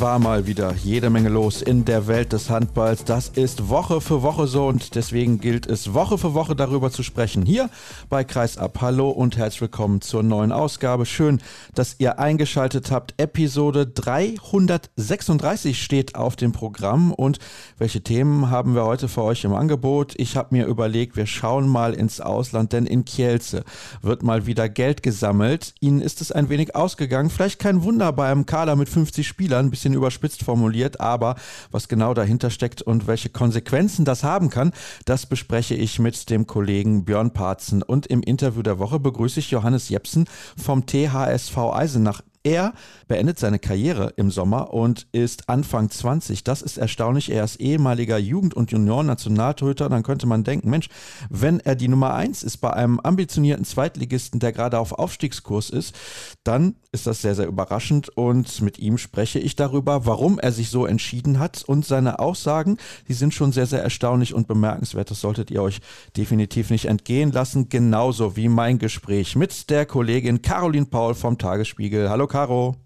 War mal wieder jede Menge los in der Welt des Handballs. Das ist Woche für Woche so und deswegen gilt es Woche für Woche darüber zu sprechen. Hier bei Kreisab. Hallo und herzlich willkommen zur neuen Ausgabe. Schön, dass ihr eingeschaltet habt. Episode 336 steht auf dem Programm und welche Themen haben wir heute für euch im Angebot? Ich habe mir überlegt, wir schauen mal ins Ausland, denn in Kielce wird mal wieder Geld gesammelt. Ihnen ist es ein wenig ausgegangen. Vielleicht kein Wunder bei einem Kader mit 50 Spielern ein bisschen überspitzt formuliert, aber was genau dahinter steckt und welche Konsequenzen das haben kann, das bespreche ich mit dem Kollegen Björn Parzen. Und im Interview der Woche begrüße ich Johannes Jepsen vom THSV Eisenach er beendet seine Karriere im Sommer und ist Anfang 20. Das ist erstaunlich. Er ist ehemaliger Jugend- und Junior-Nationaltorhüter. Dann könnte man denken, Mensch, wenn er die Nummer 1 ist bei einem ambitionierten Zweitligisten, der gerade auf Aufstiegskurs ist, dann ist das sehr, sehr überraschend. Und mit ihm spreche ich darüber, warum er sich so entschieden hat. Und seine Aussagen, die sind schon sehr, sehr erstaunlich und bemerkenswert. Das solltet ihr euch definitiv nicht entgehen lassen. Genauso wie mein Gespräch mit der Kollegin Caroline Paul vom Tagesspiegel. Hallo Caro.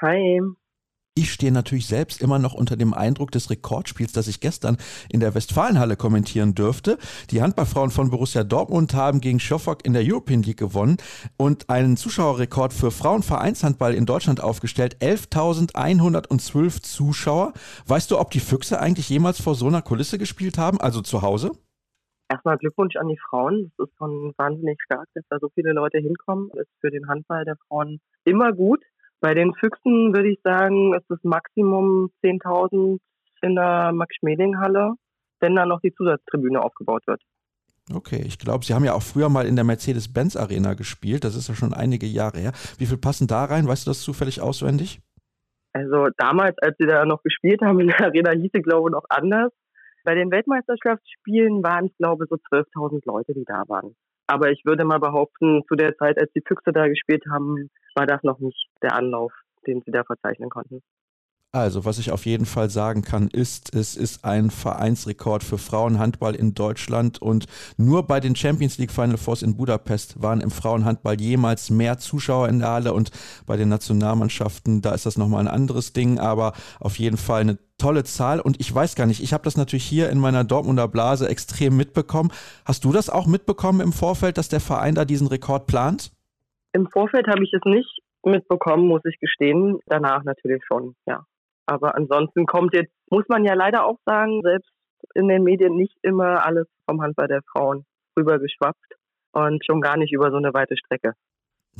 Hi. Ich stehe natürlich selbst immer noch unter dem Eindruck des Rekordspiels, das ich gestern in der Westfalenhalle kommentieren dürfte. Die Handballfrauen von Borussia Dortmund haben gegen Schofok in der European League gewonnen und einen Zuschauerrekord für Frauenvereinshandball in Deutschland aufgestellt. 11.112 Zuschauer. Weißt du, ob die Füchse eigentlich jemals vor so einer Kulisse gespielt haben, also zu Hause? Erstmal Glückwunsch an die Frauen. Das ist schon wahnsinnig stark, dass da so viele Leute hinkommen. Das ist für den Handball der Frauen immer gut. Bei den Füchsen würde ich sagen, ist das Maximum 10.000 in der Max-Schmeling-Halle, wenn da noch die Zusatztribüne aufgebaut wird. Okay, ich glaube, Sie haben ja auch früher mal in der Mercedes-Benz-Arena gespielt. Das ist ja schon einige Jahre her. Wie viel passen da rein? Weißt du das zufällig auswendig? Also damals, als sie da noch gespielt haben in der Arena, hieß sie, glaube ich, noch anders. Bei den Weltmeisterschaftsspielen waren es, glaube ich, so 12.000 Leute, die da waren. Aber ich würde mal behaupten, zu der Zeit, als die Füchse da gespielt haben, war das noch nicht der Anlauf, den sie da verzeichnen konnten. Also, was ich auf jeden Fall sagen kann, ist, es ist ein Vereinsrekord für Frauenhandball in Deutschland und nur bei den Champions League Final Fours in Budapest waren im Frauenhandball jemals mehr Zuschauer in der Halle und bei den Nationalmannschaften, da ist das nochmal ein anderes Ding, aber auf jeden Fall eine tolle Zahl und ich weiß gar nicht, ich habe das natürlich hier in meiner Dortmunder Blase extrem mitbekommen. Hast du das auch mitbekommen im Vorfeld, dass der Verein da diesen Rekord plant? Im Vorfeld habe ich es nicht mitbekommen, muss ich gestehen. Danach natürlich schon, ja. Aber ansonsten kommt jetzt, muss man ja leider auch sagen, selbst in den Medien nicht immer alles vom Handball der Frauen rübergeschwappt und schon gar nicht über so eine weite Strecke.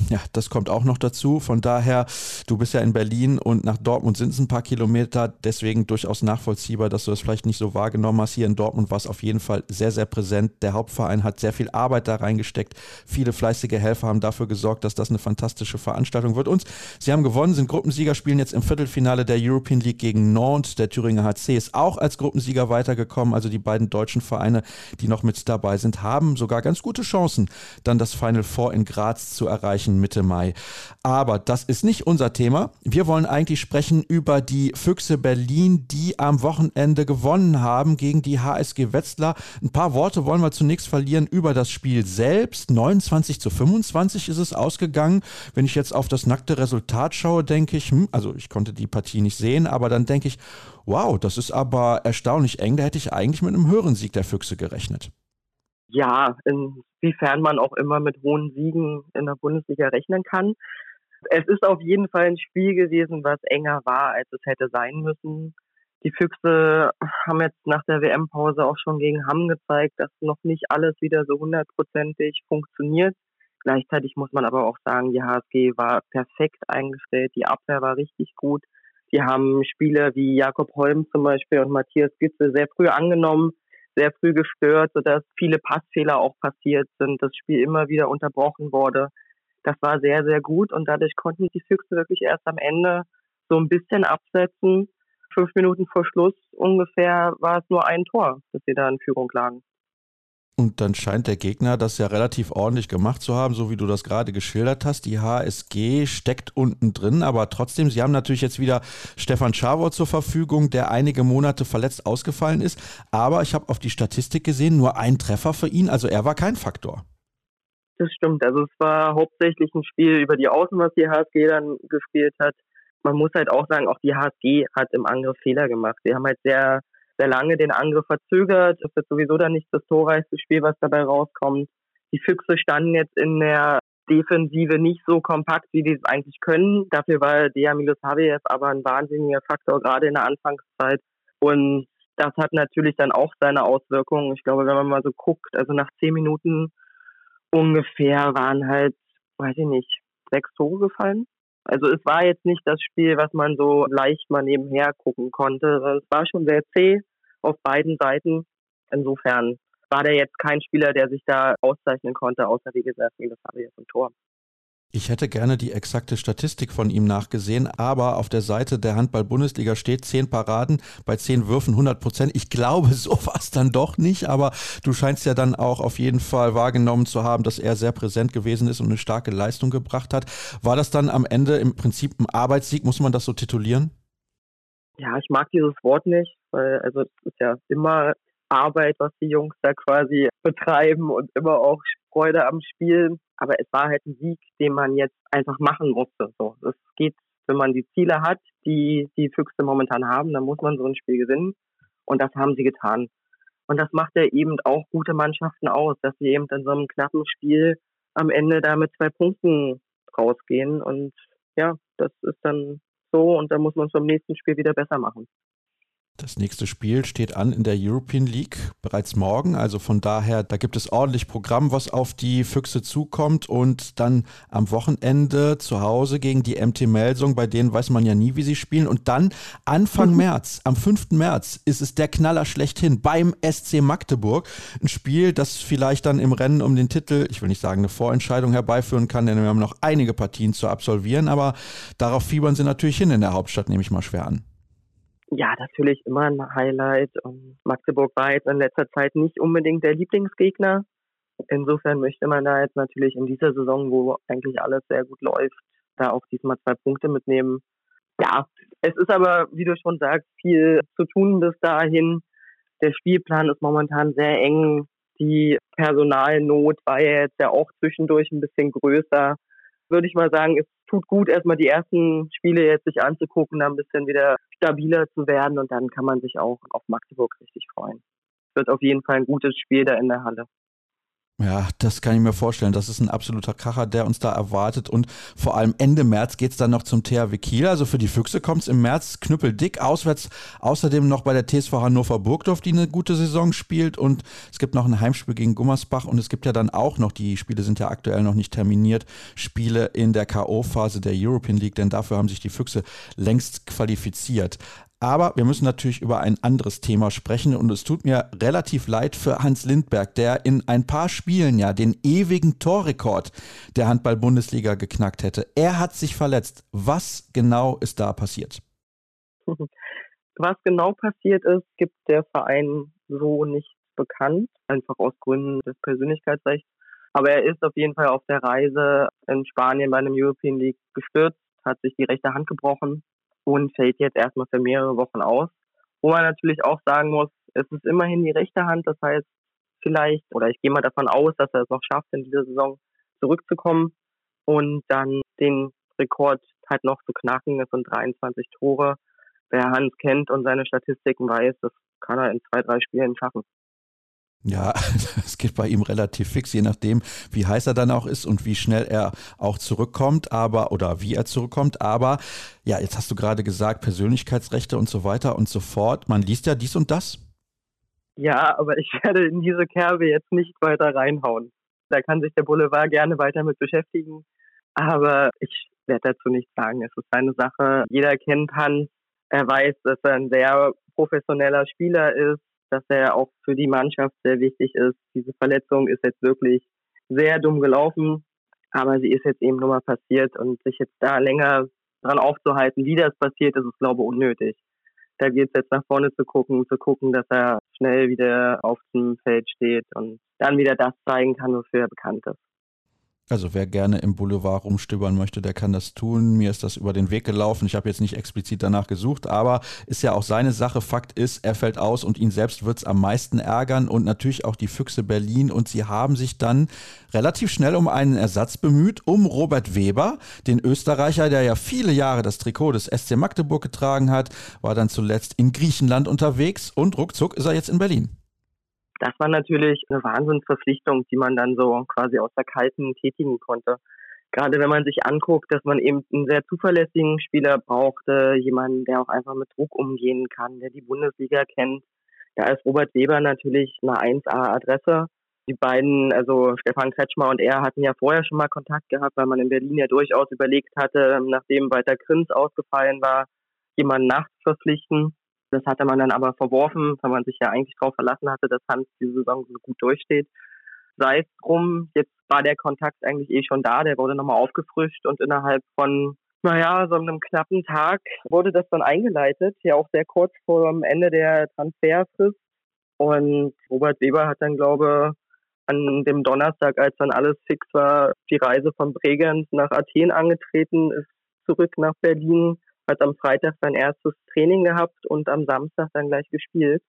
Ja, das kommt auch noch dazu. Von daher, du bist ja in Berlin und nach Dortmund sind es ein paar Kilometer. Deswegen durchaus nachvollziehbar, dass du das vielleicht nicht so wahrgenommen hast. Hier in Dortmund war es auf jeden Fall sehr, sehr präsent. Der Hauptverein hat sehr viel Arbeit da reingesteckt. Viele fleißige Helfer haben dafür gesorgt, dass das eine fantastische Veranstaltung wird. Und sie haben gewonnen, sind Gruppensieger, spielen jetzt im Viertelfinale der European League gegen Nantes. Der Thüringer HC ist auch als Gruppensieger weitergekommen. Also die beiden deutschen Vereine, die noch mit dabei sind, haben sogar ganz gute Chancen, dann das Final Four in Graz zu erreichen erreichen Mitte Mai. Aber das ist nicht unser Thema. Wir wollen eigentlich sprechen über die Füchse Berlin, die am Wochenende gewonnen haben gegen die HSG Wetzlar. Ein paar Worte wollen wir zunächst verlieren über das Spiel selbst. 29 zu 25 ist es ausgegangen. Wenn ich jetzt auf das nackte Resultat schaue, denke ich, hm, also ich konnte die Partie nicht sehen, aber dann denke ich, wow, das ist aber erstaunlich eng. Da hätte ich eigentlich mit einem höheren Sieg der Füchse gerechnet. Ja, inwiefern man auch immer mit hohen Siegen in der Bundesliga rechnen kann. Es ist auf jeden Fall ein Spiel gewesen, was enger war, als es hätte sein müssen. Die Füchse haben jetzt nach der WM-Pause auch schon gegen Hamm gezeigt, dass noch nicht alles wieder so hundertprozentig funktioniert. Gleichzeitig muss man aber auch sagen, die HSG war perfekt eingestellt, die Abwehr war richtig gut. Die haben Spieler wie Jakob Holm zum Beispiel und Matthias Gitze sehr früh angenommen, sehr früh gestört, sodass viele Passfehler auch passiert sind, das Spiel immer wieder unterbrochen wurde. Das war sehr, sehr gut und dadurch konnten die Füchse wirklich erst am Ende so ein bisschen absetzen. Fünf Minuten vor Schluss ungefähr war es nur ein Tor, dass sie da in Führung lagen. Und dann scheint der Gegner das ja relativ ordentlich gemacht zu haben, so wie du das gerade geschildert hast. Die HSG steckt unten drin, aber trotzdem, sie haben natürlich jetzt wieder Stefan Schawor zur Verfügung, der einige Monate verletzt ausgefallen ist. Aber ich habe auf die Statistik gesehen, nur ein Treffer für ihn, also er war kein Faktor. Das stimmt. Also es war hauptsächlich ein Spiel über die Außen, was die HSG dann gespielt hat. Man muss halt auch sagen, auch die HSG hat im Angriff Fehler gemacht. Sie haben halt sehr sehr lange den Angriff verzögert. Das wird sowieso dann nicht das torreichste Spiel, was dabei rauskommt. Die Füchse standen jetzt in der Defensive nicht so kompakt, wie die es eigentlich können. Dafür war Dea Milosaviev aber ein wahnsinniger Faktor, gerade in der Anfangszeit. Und das hat natürlich dann auch seine Auswirkungen. Ich glaube, wenn man mal so guckt, also nach zehn Minuten ungefähr waren halt, weiß ich nicht, sechs Tore gefallen. Also es war jetzt nicht das Spiel, was man so leicht mal nebenher gucken konnte. Es war schon sehr zäh auf beiden Seiten. Insofern war der jetzt kein Spieler, der sich da auszeichnen konnte, außer wie gesagt, ich jetzt im Tor. Ich hätte gerne die exakte Statistik von ihm nachgesehen, aber auf der Seite der Handball-Bundesliga steht 10 Paraden bei 10 Würfen 100 Prozent. Ich glaube, so war es dann doch nicht, aber du scheinst ja dann auch auf jeden Fall wahrgenommen zu haben, dass er sehr präsent gewesen ist und eine starke Leistung gebracht hat. War das dann am Ende im Prinzip ein Arbeitssieg? Muss man das so titulieren? Ja, ich mag dieses Wort nicht, weil also es ist ja immer Arbeit, was die Jungs da quasi betreiben und immer auch Freude am Spiel. Aber es war halt ein Sieg, den man jetzt einfach machen musste. So, es geht, wenn man die Ziele hat, die die Füchse momentan haben, dann muss man so ein Spiel gewinnen. Und das haben sie getan. Und das macht ja eben auch gute Mannschaften aus, dass sie eben in so einem knappen Spiel am Ende da mit zwei Punkten rausgehen. Und ja, das ist dann so und da muss man es beim nächsten Spiel wieder besser machen. Das nächste Spiel steht an in der European League bereits morgen. Also von daher, da gibt es ordentlich Programm, was auf die Füchse zukommt. Und dann am Wochenende zu Hause gegen die MT Melsung, bei denen weiß man ja nie, wie sie spielen. Und dann Anfang mhm. März, am 5. März, ist es der Knaller schlechthin beim SC Magdeburg. Ein Spiel, das vielleicht dann im Rennen um den Titel, ich will nicht sagen eine Vorentscheidung herbeiführen kann, denn wir haben noch einige Partien zu absolvieren. Aber darauf fiebern sie natürlich hin in der Hauptstadt, nehme ich mal schwer an. Ja, natürlich immer ein Highlight. Und Magdeburg war jetzt in letzter Zeit nicht unbedingt der Lieblingsgegner. Insofern möchte man da jetzt natürlich in dieser Saison, wo eigentlich alles sehr gut läuft, da auch diesmal zwei Punkte mitnehmen. Ja, es ist aber, wie du schon sagst, viel zu tun bis dahin. Der Spielplan ist momentan sehr eng. Die Personalnot war ja jetzt ja auch zwischendurch ein bisschen größer. Würde ich mal sagen, es tut gut, erstmal die ersten Spiele jetzt sich anzugucken, da ein bisschen wieder stabiler zu werden und dann kann man sich auch auf Magdeburg richtig freuen. Wird auf jeden Fall ein gutes Spiel da in der Halle. Ja, das kann ich mir vorstellen. Das ist ein absoluter Kracher, der uns da erwartet. Und vor allem Ende März geht's dann noch zum THW Kiel. Also für die Füchse kommt's im März knüppeldick. Auswärts außerdem noch bei der TSV Hannover Burgdorf, die eine gute Saison spielt. Und es gibt noch ein Heimspiel gegen Gummersbach. Und es gibt ja dann auch noch, die Spiele sind ja aktuell noch nicht terminiert, Spiele in der K.O.-Phase der European League. Denn dafür haben sich die Füchse längst qualifiziert. Aber wir müssen natürlich über ein anderes Thema sprechen und es tut mir relativ leid für Hans Lindberg, der in ein paar Spielen ja den ewigen Torrekord der Handball-Bundesliga geknackt hätte. Er hat sich verletzt. Was genau ist da passiert? Was genau passiert ist, gibt der Verein so nicht bekannt, einfach aus Gründen des Persönlichkeitsrechts. Aber er ist auf jeden Fall auf der Reise in Spanien bei einem European League gestürzt, hat sich die rechte Hand gebrochen und fällt jetzt erstmal für mehrere Wochen aus. Wo man natürlich auch sagen muss, es ist immerhin die rechte Hand, das heißt vielleicht, oder ich gehe mal davon aus, dass er es noch schafft, in dieser Saison zurückzukommen und dann den Rekord halt noch zu knacken. Das sind 23 Tore. Wer Hans kennt und seine Statistiken weiß, das kann er in zwei, drei Spielen schaffen. Ja, es geht bei ihm relativ fix, je nachdem, wie heiß er dann auch ist und wie schnell er auch zurückkommt, aber oder wie er zurückkommt. Aber ja, jetzt hast du gerade gesagt, Persönlichkeitsrechte und so weiter und so fort. Man liest ja dies und das. Ja, aber ich werde in diese Kerbe jetzt nicht weiter reinhauen. Da kann sich der Boulevard gerne weiter mit beschäftigen. Aber ich werde dazu nichts sagen. Es ist seine Sache. Jeder kennt Hans. Er weiß, dass er ein sehr professioneller Spieler ist dass er auch für die Mannschaft sehr wichtig ist. Diese Verletzung ist jetzt wirklich sehr dumm gelaufen, aber sie ist jetzt eben nur mal passiert und sich jetzt da länger dran aufzuhalten, wie das passiert ist, ist, glaube ich, unnötig. Da geht es jetzt nach vorne zu gucken, zu gucken, dass er schnell wieder auf dem Feld steht und dann wieder das zeigen kann, wofür er bekannt ist. Also wer gerne im Boulevard rumstöbern möchte, der kann das tun. Mir ist das über den Weg gelaufen. Ich habe jetzt nicht explizit danach gesucht, aber ist ja auch seine Sache. Fakt ist, er fällt aus und ihn selbst wird es am meisten ärgern und natürlich auch die Füchse Berlin. Und sie haben sich dann relativ schnell um einen Ersatz bemüht, um Robert Weber, den Österreicher, der ja viele Jahre das Trikot des SC Magdeburg getragen hat, war dann zuletzt in Griechenland unterwegs und ruckzuck ist er jetzt in Berlin das war natürlich eine Wahnsinnsverpflichtung, die man dann so quasi aus der Kalten tätigen konnte. Gerade wenn man sich anguckt, dass man eben einen sehr zuverlässigen Spieler brauchte, jemanden, der auch einfach mit Druck umgehen kann, der die Bundesliga kennt. Da ist Robert Weber natürlich eine 1A-Adresse. Die beiden, also Stefan Kretschmer und er, hatten ja vorher schon mal Kontakt gehabt, weil man in Berlin ja durchaus überlegt hatte, nachdem Walter Krins ausgefallen war, jemanden nachzuverpflichten. Das hatte man dann aber verworfen, weil man sich ja eigentlich darauf verlassen hatte, dass Hans diese Saison so gut durchsteht. Sei es drum, jetzt war der Kontakt eigentlich eh schon da, der wurde nochmal aufgefrischt und innerhalb von, naja, so einem knappen Tag wurde das dann eingeleitet, ja auch sehr kurz vor dem Ende der Transferfrist. Und Robert Weber hat dann, glaube an dem Donnerstag, als dann alles fix war, die Reise von Bregenz nach Athen angetreten, ist zurück nach Berlin hat am Freitag sein erstes Training gehabt und am Samstag dann gleich gespielt.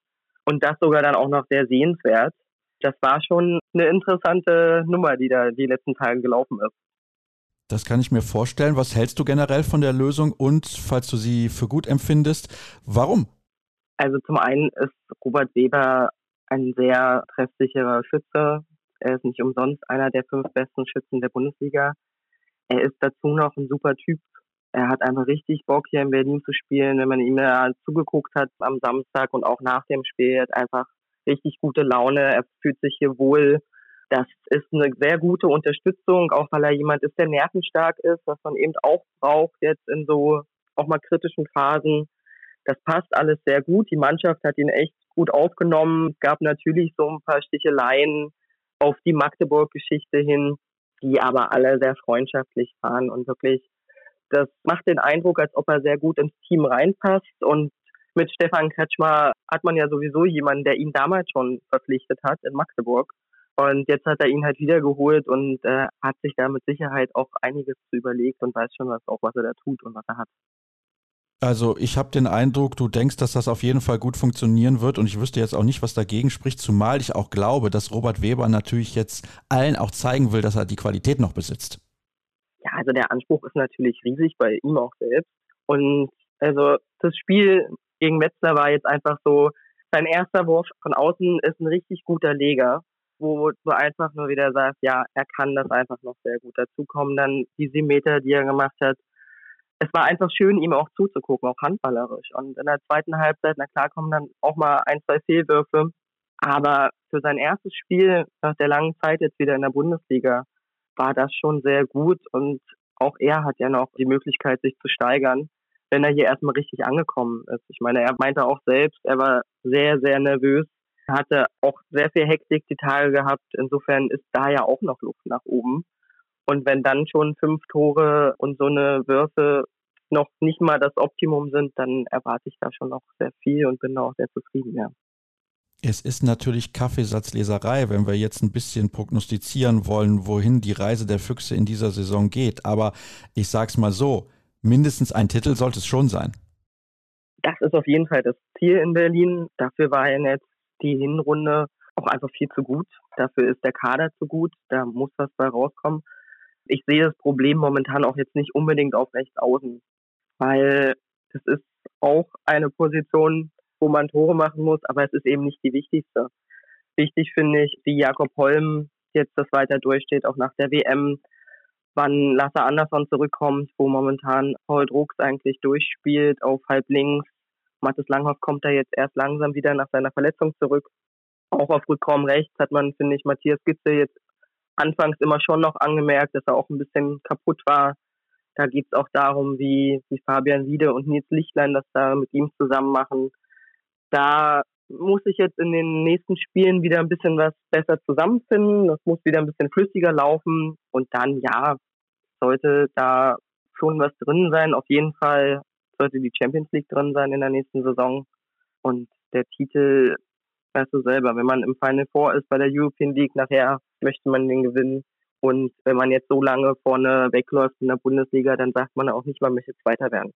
Und das sogar dann auch noch sehr sehenswert. Das war schon eine interessante Nummer, die da die letzten Tage gelaufen ist. Das kann ich mir vorstellen. Was hältst du generell von der Lösung und falls du sie für gut empfindest, warum? Also zum einen ist Robert Weber ein sehr treffsicherer Schütze. Er ist nicht umsonst einer der fünf besten Schützen der Bundesliga. Er ist dazu noch ein super Typ er hat einfach richtig Bock, hier in Berlin zu spielen. Wenn man ihm da zugeguckt hat am Samstag und auch nach dem Spiel, er hat einfach richtig gute Laune. Er fühlt sich hier wohl. Das ist eine sehr gute Unterstützung, auch weil er jemand ist, der nervenstark ist, was man eben auch braucht jetzt in so auch mal kritischen Phasen. Das passt alles sehr gut. Die Mannschaft hat ihn echt gut aufgenommen. Es gab natürlich so ein paar Sticheleien auf die Magdeburg-Geschichte hin, die aber alle sehr freundschaftlich waren und wirklich das macht den Eindruck, als ob er sehr gut ins Team reinpasst. Und mit Stefan Kretschmer hat man ja sowieso jemanden, der ihn damals schon verpflichtet hat in Magdeburg. Und jetzt hat er ihn halt wiedergeholt und äh, hat sich da mit Sicherheit auch einiges zu überlegt und weiß schon was auch, was er da tut und was er hat. Also ich habe den Eindruck, du denkst, dass das auf jeden Fall gut funktionieren wird und ich wüsste jetzt auch nicht, was dagegen spricht, zumal ich auch glaube, dass Robert Weber natürlich jetzt allen auch zeigen will, dass er die Qualität noch besitzt ja, also der Anspruch ist natürlich riesig bei ihm auch selbst. Und also das Spiel gegen Metzler war jetzt einfach so, sein erster Wurf von außen ist ein richtig guter Leger, wo du einfach nur wieder sagst, ja, er kann das einfach noch sehr gut. Dazu kommen dann die sieben Meter, die er gemacht hat. Es war einfach schön, ihm auch zuzugucken, auch handballerisch. Und in der zweiten Halbzeit, na klar, kommen dann auch mal ein, zwei Fehlwürfe. Aber für sein erstes Spiel nach der langen Zeit jetzt wieder in der Bundesliga war das schon sehr gut und auch er hat ja noch die Möglichkeit, sich zu steigern, wenn er hier erstmal richtig angekommen ist. Ich meine, er meinte auch selbst, er war sehr, sehr nervös, hatte auch sehr viel Hektik die Tage gehabt. Insofern ist da ja auch noch Luft nach oben. Und wenn dann schon fünf Tore und so eine Würfe noch nicht mal das Optimum sind, dann erwarte ich da schon noch sehr viel und bin da auch sehr zufrieden, ja. Es ist natürlich Kaffeesatzleserei, wenn wir jetzt ein bisschen prognostizieren wollen, wohin die Reise der Füchse in dieser Saison geht. Aber ich sag's mal so, mindestens ein Titel sollte es schon sein. Das ist auf jeden Fall das Ziel in Berlin. Dafür war ja jetzt die Hinrunde auch einfach viel zu gut. Dafür ist der Kader zu gut. Da muss was bei rauskommen. Ich sehe das Problem momentan auch jetzt nicht unbedingt auf rechts außen, weil es ist auch eine Position, wo man Tore machen muss, aber es ist eben nicht die wichtigste. Wichtig finde ich, wie Jakob Holm jetzt das weiter durchsteht, auch nach der WM, wann Lasse Andersson zurückkommt, wo momentan Paul Drucks eigentlich durchspielt auf halb links. Mathis Langhoff kommt da jetzt erst langsam wieder nach seiner Verletzung zurück. Auch auf Rückraum rechts hat man, finde ich, Matthias Gitze jetzt anfangs immer schon noch angemerkt, dass er auch ein bisschen kaputt war. Da geht es auch darum, wie, wie Fabian Wiede und Nils Lichtlein das da mit ihm zusammen machen da muss ich jetzt in den nächsten Spielen wieder ein bisschen was besser zusammenfinden. Das muss wieder ein bisschen flüssiger laufen. Und dann, ja, sollte da schon was drin sein. Auf jeden Fall sollte die Champions League drin sein in der nächsten Saison. Und der Titel weißt du selber, wenn man im Final Four ist bei der European League, nachher möchte man den gewinnen. Und wenn man jetzt so lange vorne wegläuft in der Bundesliga, dann sagt man auch nicht, man möchte Zweiter werden.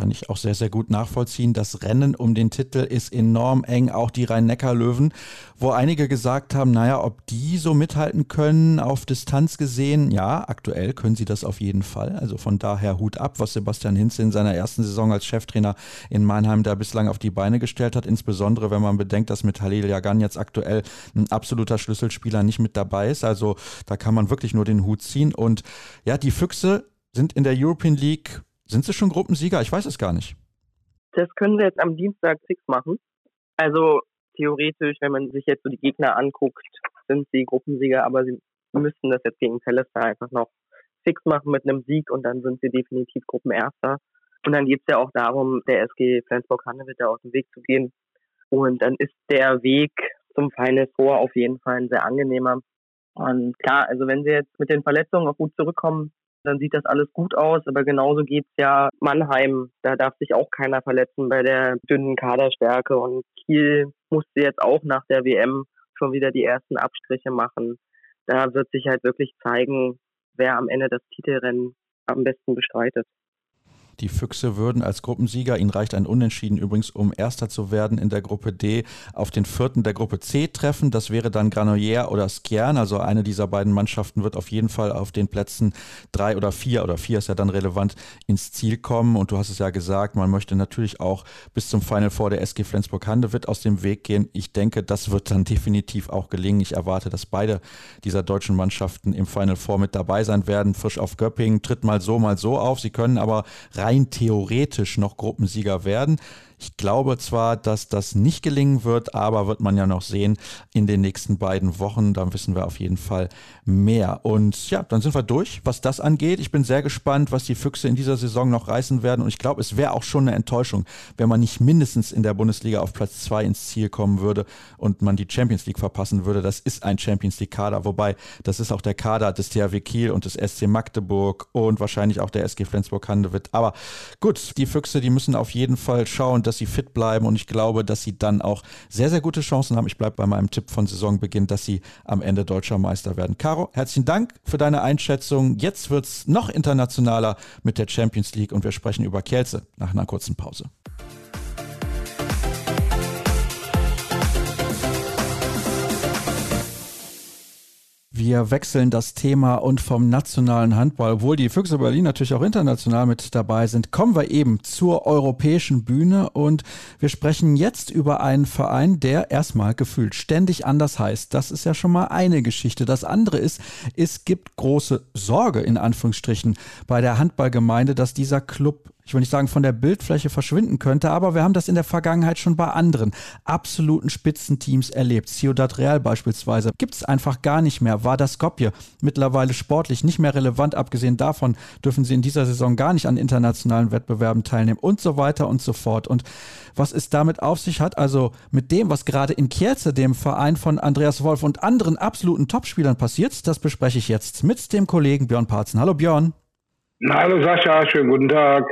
Kann ich auch sehr, sehr gut nachvollziehen. Das Rennen um den Titel ist enorm eng. Auch die Rhein-Neckar-Löwen, wo einige gesagt haben, naja, ob die so mithalten können auf Distanz gesehen. Ja, aktuell können sie das auf jeden Fall. Also von daher Hut ab, was Sebastian Hinz in seiner ersten Saison als Cheftrainer in Mannheim da bislang auf die Beine gestellt hat. Insbesondere, wenn man bedenkt, dass mit Halil Jagan jetzt aktuell ein absoluter Schlüsselspieler nicht mit dabei ist. Also da kann man wirklich nur den Hut ziehen. Und ja, die Füchse sind in der European League sind sie schon Gruppensieger? Ich weiß es gar nicht. Das können wir jetzt am Dienstag fix machen. Also theoretisch, wenn man sich jetzt so die Gegner anguckt, sind sie Gruppensieger, aber sie müssten das jetzt gegen Celestar einfach noch fix machen mit einem Sieg und dann sind sie definitiv Gruppenerster. Und dann geht es ja auch darum, der SG Flensburg-Handewitt aus dem Weg zu gehen. Und dann ist der Weg zum Final Four auf jeden Fall ein sehr angenehmer. Und klar, also wenn sie jetzt mit den Verletzungen auch gut zurückkommen, dann sieht das alles gut aus. Aber genauso geht's ja Mannheim. Da darf sich auch keiner verletzen bei der dünnen Kaderstärke. Und Kiel musste jetzt auch nach der WM schon wieder die ersten Abstriche machen. Da wird sich halt wirklich zeigen, wer am Ende das Titelrennen am besten bestreitet. Die Füchse würden als Gruppensieger, ihnen reicht ein Unentschieden übrigens, um Erster zu werden in der Gruppe D, auf den vierten der Gruppe C treffen. Das wäre dann Granollers oder Skjern. Also eine dieser beiden Mannschaften wird auf jeden Fall auf den Plätzen drei oder vier oder vier ist ja dann relevant ins Ziel kommen. Und du hast es ja gesagt, man möchte natürlich auch bis zum Final Four der SG Flensburg-Handewitt aus dem Weg gehen. Ich denke, das wird dann definitiv auch gelingen. Ich erwarte, dass beide dieser deutschen Mannschaften im Final Four mit dabei sein werden. Frisch auf Göppingen tritt mal so, mal so auf. Sie können aber rein rein theoretisch noch Gruppensieger werden. Ich glaube zwar, dass das nicht gelingen wird, aber wird man ja noch sehen in den nächsten beiden Wochen. Da wissen wir auf jeden Fall mehr. Und ja, dann sind wir durch, was das angeht. Ich bin sehr gespannt, was die Füchse in dieser Saison noch reißen werden. Und ich glaube, es wäre auch schon eine Enttäuschung, wenn man nicht mindestens in der Bundesliga auf Platz zwei ins Ziel kommen würde und man die Champions League verpassen würde. Das ist ein Champions League Kader, wobei das ist auch der Kader des THW Kiel und des SC Magdeburg und wahrscheinlich auch der SG Flensburg-Handewitt. Aber gut, die Füchse, die müssen auf jeden Fall schauen, dass sie fit bleiben und ich glaube, dass sie dann auch sehr, sehr gute Chancen haben. Ich bleibe bei meinem Tipp von Saisonbeginn, dass sie am Ende deutscher Meister werden. Caro, herzlichen Dank für deine Einschätzung. Jetzt wird es noch internationaler mit der Champions League und wir sprechen über Kielce nach einer kurzen Pause. Wir wechseln das Thema und vom nationalen Handball, obwohl die Füchse Berlin natürlich auch international mit dabei sind, kommen wir eben zur europäischen Bühne und wir sprechen jetzt über einen Verein, der erstmal gefühlt ständig anders heißt. Das ist ja schon mal eine Geschichte. Das andere ist, es gibt große Sorge in Anführungsstrichen bei der Handballgemeinde, dass dieser Club ich will nicht sagen, von der Bildfläche verschwinden könnte, aber wir haben das in der Vergangenheit schon bei anderen absoluten Spitzenteams erlebt. Ciudad Real beispielsweise gibt es einfach gar nicht mehr. War das Skopje mittlerweile sportlich nicht mehr relevant. Abgesehen davon dürfen sie in dieser Saison gar nicht an internationalen Wettbewerben teilnehmen und so weiter und so fort. Und was es damit auf sich hat, also mit dem, was gerade in Kielce, dem Verein von Andreas Wolf und anderen absoluten Topspielern passiert, das bespreche ich jetzt mit dem Kollegen Björn Parzen. Hallo Björn. Hallo Sascha, schönen guten Tag.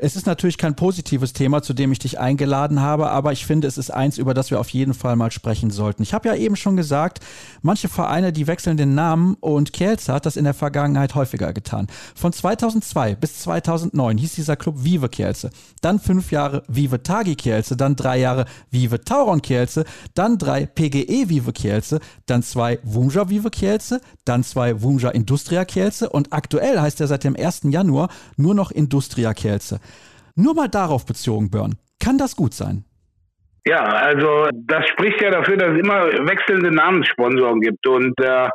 Es ist natürlich kein positives Thema, zu dem ich dich eingeladen habe, aber ich finde, es ist eins, über das wir auf jeden Fall mal sprechen sollten. Ich habe ja eben schon gesagt, manche Vereine, die wechseln den Namen und Kielce hat das in der Vergangenheit häufiger getan. Von 2002 bis 2009 hieß dieser Club Vive Kielce, dann fünf Jahre Vive Tagi Kielce, dann drei Jahre Vive Tauron Kielce, dann drei PGE Vive Kielce, dann zwei Wumja Vive Kielce, dann zwei Wumja Industria Kielce und aktuell heißt er seit dem 1. Januar nur noch Industria Kielce. Nur mal darauf bezogen, Björn. Kann das gut sein? Ja, also das spricht ja dafür, dass es immer wechselnde Namenssponsoren gibt. Und der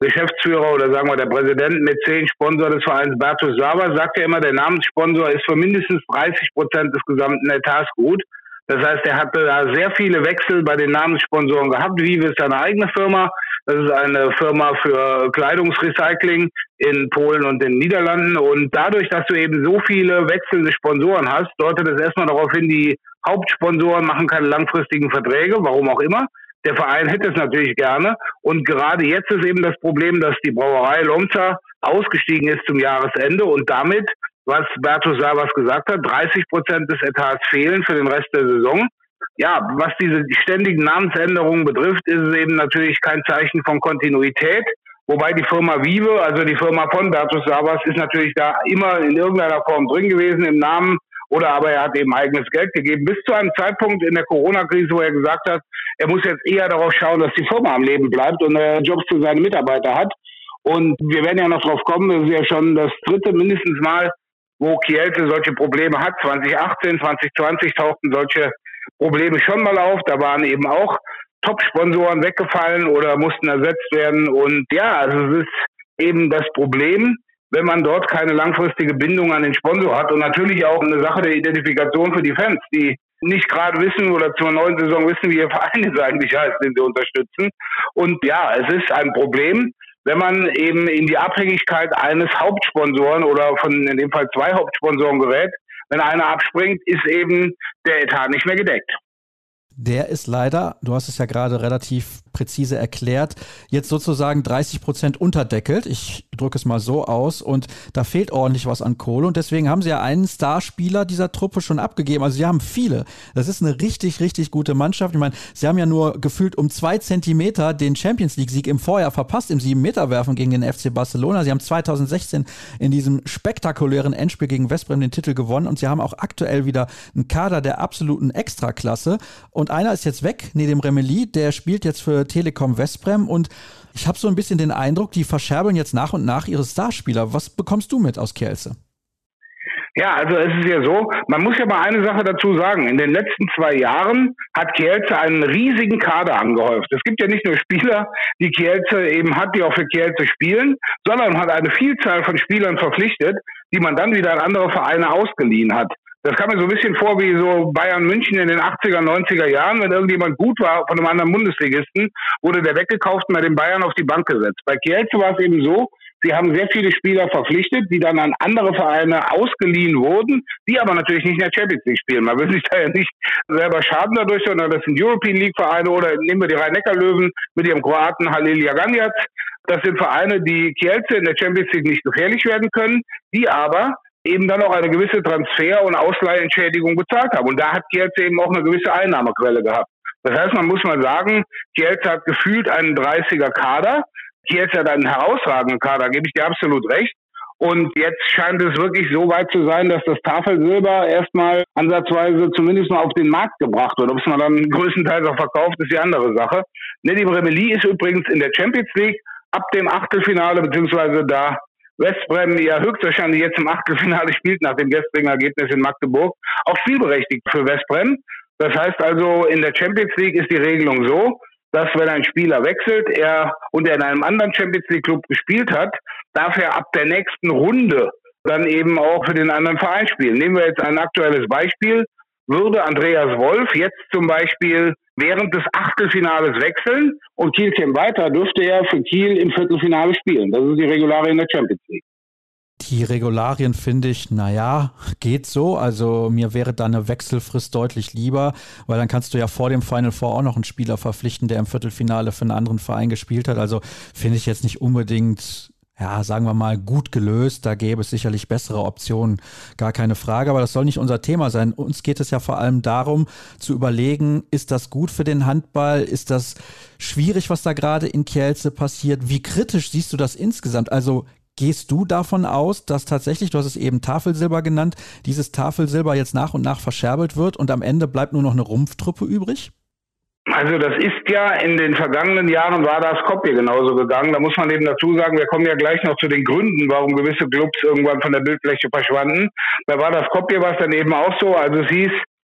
Geschäftsführer oder sagen wir der Präsident mit zehn Sponsor des Vereins Bertus Sava sagt ja immer, der Namenssponsor ist für mindestens 30 Prozent des gesamten Etats gut. Das heißt, er hatte da sehr viele Wechsel bei den Namenssponsoren gehabt. Vive ist seine eigene Firma. Das ist eine Firma für Kleidungsrecycling in Polen und den Niederlanden. Und dadurch, dass du eben so viele wechselnde Sponsoren hast, deutet es erstmal darauf hin, die Hauptsponsoren machen keine langfristigen Verträge, warum auch immer. Der Verein hätte es natürlich gerne. Und gerade jetzt ist eben das Problem, dass die Brauerei Lomza ausgestiegen ist zum Jahresende und damit was Bertus Savas gesagt hat, 30 Prozent des Etats fehlen für den Rest der Saison. Ja, was diese ständigen Namensänderungen betrifft, ist es eben natürlich kein Zeichen von Kontinuität. Wobei die Firma Vive, also die Firma von Bertus Savas, ist natürlich da immer in irgendeiner Form drin gewesen im Namen oder aber er hat eben eigenes Geld gegeben. Bis zu einem Zeitpunkt in der Corona-Krise, wo er gesagt hat, er muss jetzt eher darauf schauen, dass die Firma am Leben bleibt und er Jobs für seine Mitarbeiter hat. Und wir werden ja noch drauf kommen, das ist ja schon das dritte mindestens Mal, wo Kielce solche Probleme hat. 2018, 2020 tauchten solche Probleme schon mal auf. Da waren eben auch Top-Sponsoren weggefallen oder mussten ersetzt werden. Und ja, also es ist eben das Problem, wenn man dort keine langfristige Bindung an den Sponsor hat und natürlich auch eine Sache der Identifikation für die Fans, die nicht gerade wissen oder zur neuen Saison wissen, wie ihr Verein jetzt eigentlich heißt, den sie unterstützen. Und ja, es ist ein Problem, wenn man eben in die Abhängigkeit eines Hauptsponsoren oder von in dem Fall zwei Hauptsponsoren gerät. Wenn einer abspringt, ist eben der Etat nicht mehr gedeckt der ist leider, du hast es ja gerade relativ präzise erklärt, jetzt sozusagen 30 Prozent unterdeckelt. Ich drücke es mal so aus und da fehlt ordentlich was an Kohle und deswegen haben sie ja einen Starspieler dieser Truppe schon abgegeben. Also sie haben viele. Das ist eine richtig, richtig gute Mannschaft. Ich meine, sie haben ja nur gefühlt um zwei Zentimeter den Champions League-Sieg im Vorjahr verpasst, im Sieben-Meter-Werfen gegen den FC Barcelona. Sie haben 2016 in diesem spektakulären Endspiel gegen Westbrem den Titel gewonnen und sie haben auch aktuell wieder einen Kader der absoluten Extraklasse. Und einer ist jetzt weg, neben dem Remeli, der spielt jetzt für Telekom Westbrem und ich habe so ein bisschen den Eindruck, die verscherbeln jetzt nach und nach ihre Starspieler. Was bekommst du mit aus Kielce? Ja, also es ist ja so, man muss ja mal eine Sache dazu sagen. In den letzten zwei Jahren hat Kielce einen riesigen Kader angehäuft. Es gibt ja nicht nur Spieler, die Kielce eben hat, die auch für Kielce spielen, sondern hat eine Vielzahl von Spielern verpflichtet, die man dann wieder an andere Vereine ausgeliehen hat. Das kam mir so ein bisschen vor wie so Bayern München in den 80er, 90er Jahren. Wenn irgendjemand gut war von einem anderen Bundesligisten, wurde der weggekauft und bei den Bayern auf die Bank gesetzt. Bei Kielce war es eben so, Sie haben sehr viele Spieler verpflichtet, die dann an andere Vereine ausgeliehen wurden, die aber natürlich nicht in der Champions League spielen. Man will sich da ja nicht selber schaden dadurch, sondern das sind European League Vereine oder nehmen wir die Rhein-Neckar-Löwen mit ihrem Kroaten Halil Jaganjac. Das sind Vereine, die Kielce in der Champions League nicht gefährlich werden können, die aber eben dann auch eine gewisse Transfer- und Ausleihentschädigung bezahlt haben. Und da hat Kielce eben auch eine gewisse Einnahmequelle gehabt. Das heißt, man muss mal sagen, Kielce hat gefühlt einen 30er Kader. Kielce hat einen herausragenden Kader, gebe ich dir absolut recht. Und jetzt scheint es wirklich so weit zu sein, dass das Tafelsilber erstmal ansatzweise zumindest mal auf den Markt gebracht wird. Ob es man dann größtenteils auch verkauft, ist die andere Sache. Nedim Remeli ist übrigens in der Champions League ab dem Achtelfinale, beziehungsweise da Westbrem ja höchstwahrscheinlich jetzt im Achtelfinale spielt nach dem gestrigen Ergebnis in Magdeburg, auch spielberechtigt für Westbrem. Das heißt also, in der Champions League ist die Regelung so, dass wenn ein Spieler wechselt, er und er in einem anderen Champions League Club gespielt hat, darf er ab der nächsten Runde dann eben auch für den anderen Verein spielen. Nehmen wir jetzt ein aktuelles Beispiel. Würde Andreas Wolf jetzt zum Beispiel während des Achtelfinales wechseln und Kiel käme weiter, dürfte er für Kiel im Viertelfinale spielen. Das ist die Regularien der Champions League. Die Regularien finde ich, naja, geht so. Also mir wäre da eine Wechselfrist deutlich lieber, weil dann kannst du ja vor dem Final Four auch noch einen Spieler verpflichten, der im Viertelfinale für einen anderen Verein gespielt hat. Also finde ich jetzt nicht unbedingt ja, sagen wir mal, gut gelöst. Da gäbe es sicherlich bessere Optionen, gar keine Frage. Aber das soll nicht unser Thema sein. Uns geht es ja vor allem darum, zu überlegen, ist das gut für den Handball? Ist das schwierig, was da gerade in Kielce passiert? Wie kritisch siehst du das insgesamt? Also Gehst du davon aus, dass tatsächlich, du hast es eben Tafelsilber genannt, dieses Tafelsilber jetzt nach und nach verscherbelt wird und am Ende bleibt nur noch eine Rumpftruppe übrig? Also das ist ja in den vergangenen Jahren war das Skopje genauso gegangen. Da muss man eben dazu sagen, wir kommen ja gleich noch zu den Gründen, warum gewisse Clubs irgendwann von der Bildfläche verschwanden. Da war das Skopje was dann eben auch so. Also es hieß,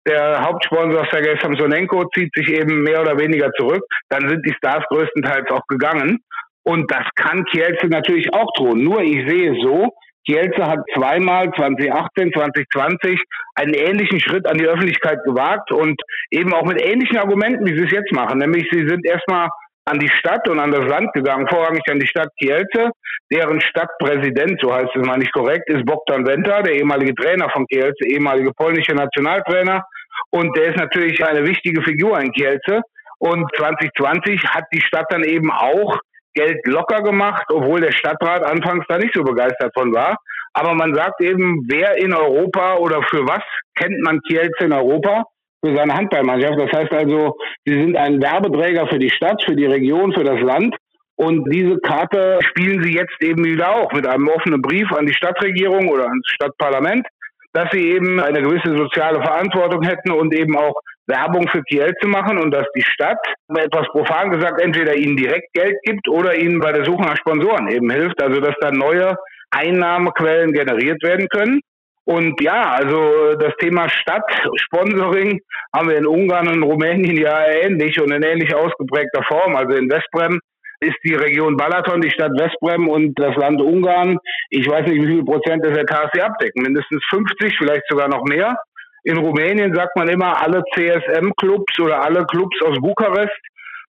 der Hauptsponsor Sergei Samsonenko zieht sich eben mehr oder weniger zurück. Dann sind die Stars größtenteils auch gegangen. Und das kann Kielce natürlich auch tun. Nur ich sehe so, Kielce hat zweimal 2018, 2020 einen ähnlichen Schritt an die Öffentlichkeit gewagt und eben auch mit ähnlichen Argumenten, wie sie es jetzt machen. Nämlich sie sind erstmal an die Stadt und an das Land gegangen, vorrangig an die Stadt Kielce, deren Stadtpräsident, so heißt es mal nicht korrekt, ist Bogdan Wenta, der ehemalige Trainer von Kielce, ehemalige polnische Nationaltrainer. Und der ist natürlich eine wichtige Figur in Kielce. Und 2020 hat die Stadt dann eben auch Geld locker gemacht, obwohl der Stadtrat anfangs da nicht so begeistert von war. Aber man sagt eben, wer in Europa oder für was kennt man Kielce in Europa? für seine Handballmannschaft. Das heißt also, sie sind ein Werbeträger für die Stadt, für die Region, für das Land. Und diese Karte spielen sie jetzt eben wieder auch mit einem offenen Brief an die Stadtregierung oder ans Stadtparlament, dass sie eben eine gewisse soziale Verantwortung hätten und eben auch Werbung für Kiel zu machen und dass die Stadt, etwas profan gesagt, entweder ihnen direkt Geld gibt oder ihnen bei der Suche nach Sponsoren eben hilft, also dass da neue Einnahmequellen generiert werden können. Und ja, also das Thema Stadtsponsoring haben wir in Ungarn und Rumänien ja ähnlich und in ähnlich ausgeprägter Form. Also in Westbrem ist die Region Balaton, die Stadt Westbrem und das Land Ungarn. Ich weiß nicht, wie viel Prozent des Etats sie abdecken. Mindestens 50, vielleicht sogar noch mehr. In Rumänien sagt man immer, alle CSM-Clubs oder alle Clubs aus Bukarest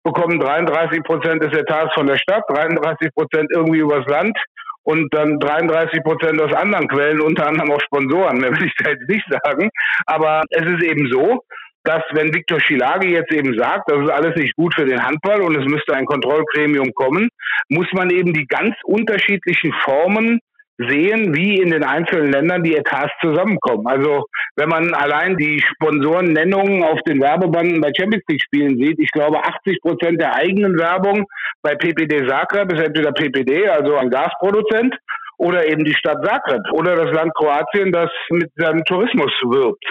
bekommen 33 Prozent des Etats von der Stadt, 33 Prozent irgendwie übers Land und dann 33 Prozent aus anderen Quellen, unter anderem auch Sponsoren, mehr will ich da jetzt nicht sagen. Aber es ist eben so, dass wenn Viktor Schilagi jetzt eben sagt, das ist alles nicht gut für den Handball und es müsste ein Kontrollgremium kommen, muss man eben die ganz unterschiedlichen Formen sehen, wie in den einzelnen Ländern die Etats zusammenkommen. Also wenn man allein die Sponsorennennungen auf den Werbebanden bei Champions League Spielen sieht, ich glaube 80 Prozent der eigenen Werbung bei PPD Zagreb ist entweder PPD, also ein Gasproduzent, oder eben die Stadt Zagreb oder das Land Kroatien, das mit seinem Tourismus wirbt.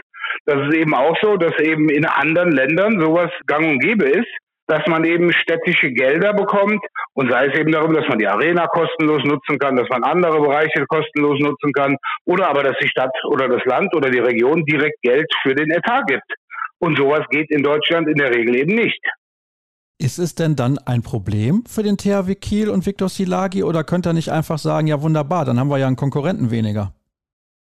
Das ist eben auch so, dass eben in anderen Ländern sowas gang und gäbe ist dass man eben städtische Gelder bekommt und sei es eben darum, dass man die Arena kostenlos nutzen kann, dass man andere Bereiche kostenlos nutzen kann oder aber, dass die Stadt oder das Land oder die Region direkt Geld für den Etat gibt. Und sowas geht in Deutschland in der Regel eben nicht. Ist es denn dann ein Problem für den THW Kiel und Viktor Silagi oder könnte er nicht einfach sagen, ja wunderbar, dann haben wir ja einen Konkurrenten weniger?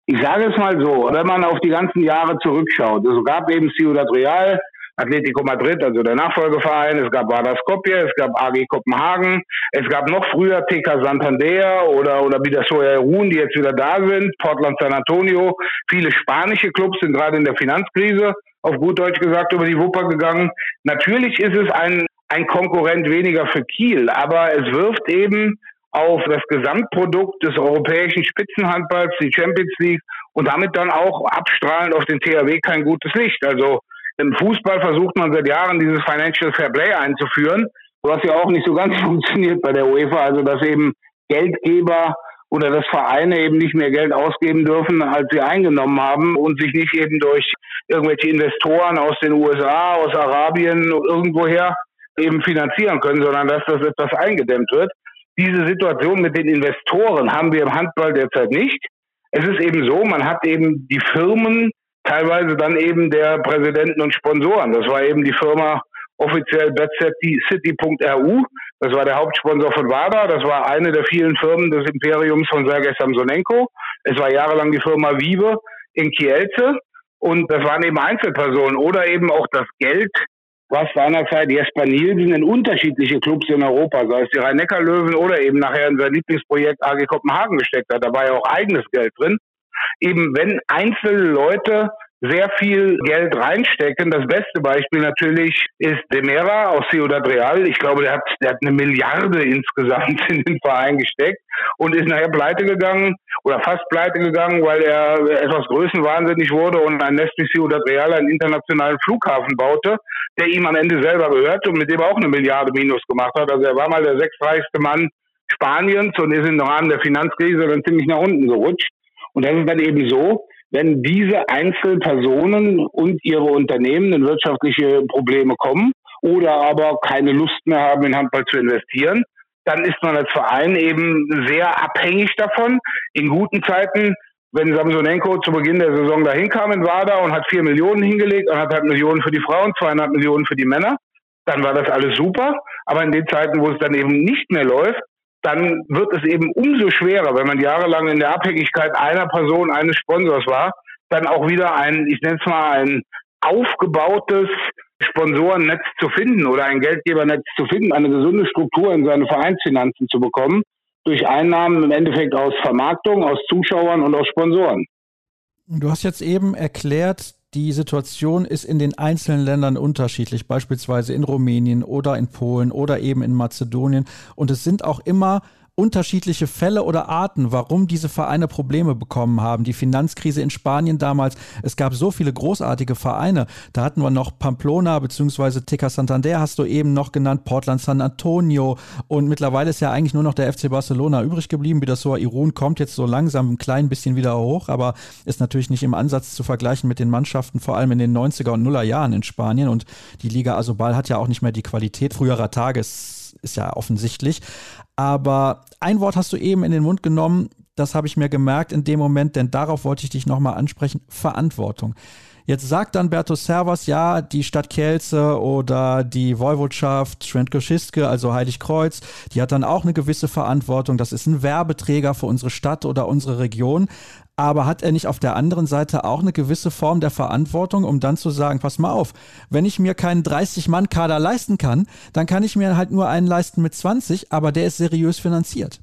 Ich sage es mal so, wenn man auf die ganzen Jahre zurückschaut, es gab eben Ciudad Real, Atletico Madrid, also der Nachfolgeverein, es gab Vardar Skopje, es gab AG Kopenhagen, es gab noch früher TK Santander oder, oder Bidasoya Run, die jetzt wieder da sind, Portland San Antonio. Viele spanische Clubs sind gerade in der Finanzkrise, auf gut Deutsch gesagt, über die Wupper gegangen. Natürlich ist es ein, ein Konkurrent weniger für Kiel, aber es wirft eben auf das Gesamtprodukt des europäischen Spitzenhandballs, die Champions League und damit dann auch abstrahlend auf den THW kein gutes Licht. Also im Fußball versucht man seit Jahren dieses Financial Fair Play einzuführen, was ja auch nicht so ganz funktioniert bei der UEFA, also dass eben Geldgeber oder dass Vereine eben nicht mehr Geld ausgeben dürfen, als sie eingenommen haben und sich nicht eben durch irgendwelche Investoren aus den USA, aus Arabien, irgendwoher eben finanzieren können, sondern dass das etwas eingedämmt wird. Diese Situation mit den Investoren haben wir im Handball derzeit nicht. Es ist eben so, man hat eben die Firmen, teilweise dann eben der Präsidenten und Sponsoren. Das war eben die Firma offiziell betcity.ru. Das war der Hauptsponsor von WADA. Das war eine der vielen Firmen des Imperiums von Sergei Samsonenko. Es war jahrelang die Firma Vive in Kielce. Und das waren eben Einzelpersonen oder eben auch das Geld, was seinerzeit Jesper Nielsen in unterschiedliche Clubs in Europa, sei es die Rhein-Neckar-Löwen oder eben nachher in sein Lieblingsprojekt AG Kopenhagen gesteckt hat. Da war ja auch eigenes Geld drin. Eben wenn einzelne Leute sehr viel Geld reinstecken. Das beste Beispiel natürlich ist Demera aus Ciudad Real. Ich glaube, der hat, der hat eine Milliarde insgesamt in den Verein gesteckt und ist nachher pleite gegangen oder fast pleite gegangen, weil er etwas größenwahnsinnig wurde und ein Nest Ciudad Real einen internationalen Flughafen baute, der ihm am Ende selber gehört und mit dem er auch eine Milliarde Minus gemacht hat. Also er war mal der sechstreichste Mann Spaniens und ist im Rahmen der Finanzkrise dann ziemlich nach unten gerutscht. Und das ist dann eben so, wenn diese Einzelpersonen und ihre Unternehmen in wirtschaftliche Probleme kommen oder aber keine Lust mehr haben, in Handball zu investieren, dann ist man als Verein eben sehr abhängig davon. In guten Zeiten, wenn Samsonenko zu Beginn der Saison dahin kam in WADA und hat vier Millionen hingelegt halt Millionen für die Frauen, zweieinhalb Millionen für die Männer, dann war das alles super. Aber in den Zeiten, wo es dann eben nicht mehr läuft, dann wird es eben umso schwerer, wenn man jahrelang in der Abhängigkeit einer Person, eines Sponsors war, dann auch wieder ein, ich nenne es mal ein aufgebautes Sponsorennetz zu finden oder ein Geldgebernetz zu finden, eine gesunde Struktur in seine Vereinsfinanzen zu bekommen, durch Einnahmen im Endeffekt aus Vermarktung, aus Zuschauern und aus Sponsoren. Du hast jetzt eben erklärt, die Situation ist in den einzelnen Ländern unterschiedlich, beispielsweise in Rumänien oder in Polen oder eben in Mazedonien. Und es sind auch immer unterschiedliche Fälle oder Arten, warum diese Vereine Probleme bekommen haben. Die Finanzkrise in Spanien damals, es gab so viele großartige Vereine. Da hatten wir noch Pamplona bzw. TK Santander, hast du eben noch genannt, Portland San Antonio und mittlerweile ist ja eigentlich nur noch der FC Barcelona übrig geblieben. Wie das so Irun kommt jetzt so langsam ein klein bisschen wieder hoch, aber ist natürlich nicht im Ansatz zu vergleichen mit den Mannschaften, vor allem in den 90er und Nuller Jahren in Spanien und die Liga Asobal hat ja auch nicht mehr die Qualität früherer Tage, ist, ist ja offensichtlich. Aber ein Wort hast du eben in den Mund genommen, das habe ich mir gemerkt in dem Moment, denn darauf wollte ich dich nochmal ansprechen, Verantwortung. Jetzt sagt dann Berto Servas, ja, die Stadt Kielce oder die Woiwodschaft Schwentgeschiske, also Heiligkreuz, die hat dann auch eine gewisse Verantwortung. Das ist ein Werbeträger für unsere Stadt oder unsere Region. Aber hat er nicht auf der anderen Seite auch eine gewisse Form der Verantwortung, um dann zu sagen, pass mal auf, wenn ich mir keinen 30-Mann-Kader leisten kann, dann kann ich mir halt nur einen leisten mit 20, aber der ist seriös finanziert.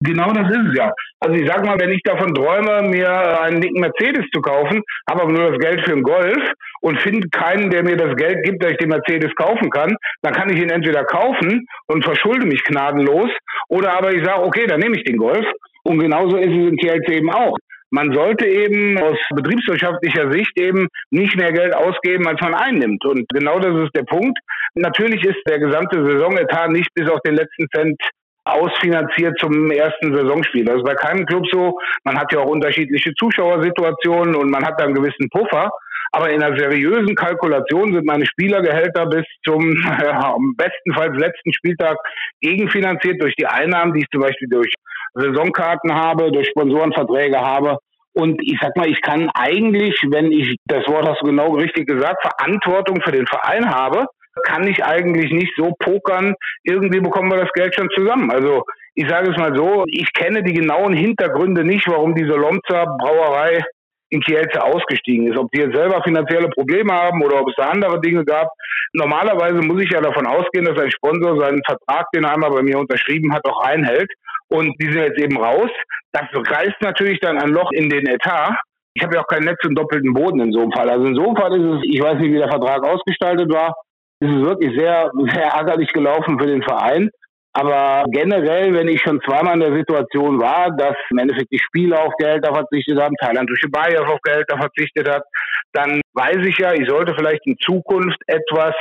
Genau das ist es ja. Also ich sag mal, wenn ich davon träume, mir einen dicken Mercedes zu kaufen, habe aber nur das Geld für einen Golf und finde keinen, der mir das Geld gibt, dass ich den Mercedes kaufen kann, dann kann ich ihn entweder kaufen und verschulde mich gnadenlos oder aber ich sage, okay, dann nehme ich den Golf und genauso ist es in TLC eben auch. Man sollte eben aus betriebswirtschaftlicher Sicht eben nicht mehr Geld ausgeben, als man einnimmt. Und genau das ist der Punkt. Natürlich ist der gesamte Saisonetat nicht bis auf den letzten Cent ausfinanziert zum ersten Saisonspiel. Das ist bei keinem Club so. Man hat ja auch unterschiedliche Zuschauersituationen und man hat da einen gewissen Puffer. Aber in einer seriösen Kalkulation sind meine Spielergehälter bis zum ja, bestenfalls letzten Spieltag gegenfinanziert durch die Einnahmen, die ich zum Beispiel durch Saisonkarten habe, durch Sponsorenverträge habe. Und ich sag mal, ich kann eigentlich, wenn ich, das Wort hast du genau richtig gesagt, Verantwortung für den Verein habe, kann ich eigentlich nicht so pokern. Irgendwie bekommen wir das Geld schon zusammen. Also ich sage es mal so, ich kenne die genauen Hintergründe nicht, warum diese Lomza Brauerei in Kielce ausgestiegen ist. Ob die jetzt selber finanzielle Probleme haben oder ob es da andere Dinge gab. Normalerweise muss ich ja davon ausgehen, dass ein Sponsor seinen Vertrag, den er einmal bei mir unterschrieben hat, auch einhält. Und die sind jetzt eben raus. Das reißt natürlich dann ein Loch in den Etat. Ich habe ja auch kein Netz und doppelten Boden in so einem Fall. Also in so einem Fall ist es, ich weiß nicht, wie der Vertrag ausgestaltet war, ist es wirklich sehr, sehr ärgerlich gelaufen für den Verein. Aber generell, wenn ich schon zweimal in der Situation war, dass im Endeffekt die Spieler auf Gehälter verzichtet haben, Thailand durch Bayer auf Gehälter verzichtet hat, dann weiß ich ja, ich sollte vielleicht in Zukunft etwas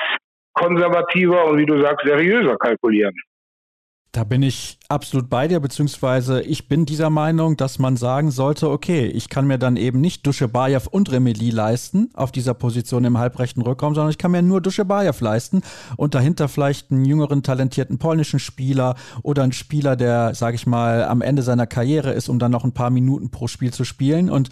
konservativer und wie du sagst, seriöser kalkulieren. Da bin ich absolut bei dir, beziehungsweise ich bin dieser Meinung, dass man sagen sollte, okay, ich kann mir dann eben nicht Duschebajew und Remeli leisten auf dieser Position im halbrechten Rückraum, sondern ich kann mir nur Duschebajew leisten und dahinter vielleicht einen jüngeren, talentierten polnischen Spieler oder einen Spieler, der, sage ich mal, am Ende seiner Karriere ist, um dann noch ein paar Minuten pro Spiel zu spielen. Und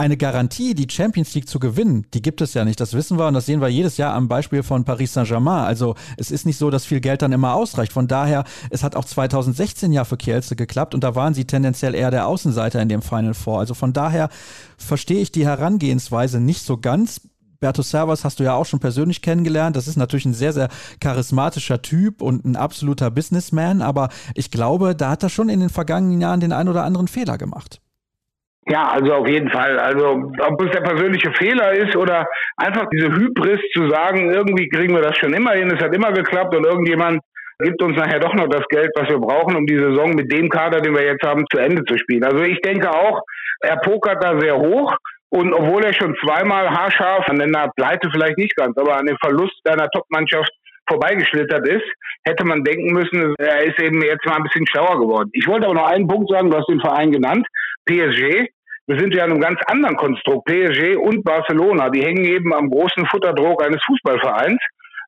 eine Garantie, die Champions League zu gewinnen, die gibt es ja nicht. Das wissen wir und das sehen wir jedes Jahr am Beispiel von Paris Saint-Germain. Also es ist nicht so, dass viel Geld dann immer ausreicht. Von daher, es hat auch 2016 ja für Kielce geklappt und da waren sie tendenziell eher der Außenseiter in dem Final Four. Also von daher verstehe ich die Herangehensweise nicht so ganz. Berto Servas hast du ja auch schon persönlich kennengelernt. Das ist natürlich ein sehr, sehr charismatischer Typ und ein absoluter Businessman. Aber ich glaube, da hat er schon in den vergangenen Jahren den einen oder anderen Fehler gemacht. Ja, also auf jeden Fall. Also ob es der persönliche Fehler ist oder einfach diese Hybris zu sagen, irgendwie kriegen wir das schon immer hin, es hat immer geklappt und irgendjemand gibt uns nachher doch noch das Geld, was wir brauchen, um die Saison mit dem Kader, den wir jetzt haben, zu Ende zu spielen. Also ich denke auch, er pokert da sehr hoch. Und obwohl er schon zweimal haarscharf an der Pleite vielleicht nicht ganz, aber an dem Verlust seiner Topmannschaft vorbeigeschlittert ist, hätte man denken müssen, er ist eben jetzt mal ein bisschen schlauer geworden. Ich wollte aber noch einen Punkt sagen, du hast den Verein genannt, PSG. Wir sind ja in einem ganz anderen Konstrukt. PSG und Barcelona, die hängen eben am großen Futterdruck eines Fußballvereins.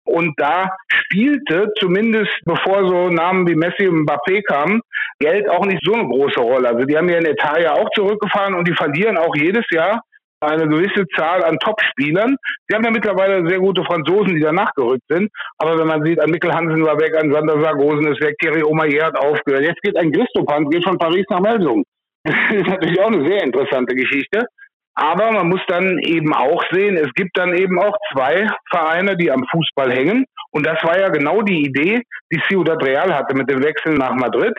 Und da spielte zumindest bevor so Namen wie Messi und Mbappé kamen, Geld auch nicht so eine große Rolle. Also die haben ja in Italien auch zurückgefahren und die verlieren auch jedes Jahr eine gewisse Zahl an Topspielern. Sie haben ja mittlerweile sehr gute Franzosen, die da nachgerückt sind. Aber wenn man sieht, ein Mikkel Hansen war weg, ein Sander Sargosen ist weg, Thierry Omeyer hat aufgehört. Jetzt geht ein Christopan, geht von Paris nach Melsung. Das ist natürlich auch eine sehr interessante Geschichte. Aber man muss dann eben auch sehen, es gibt dann eben auch zwei Vereine, die am Fußball hängen. Und das war ja genau die Idee, die Ciudad Real hatte mit dem Wechsel nach Madrid.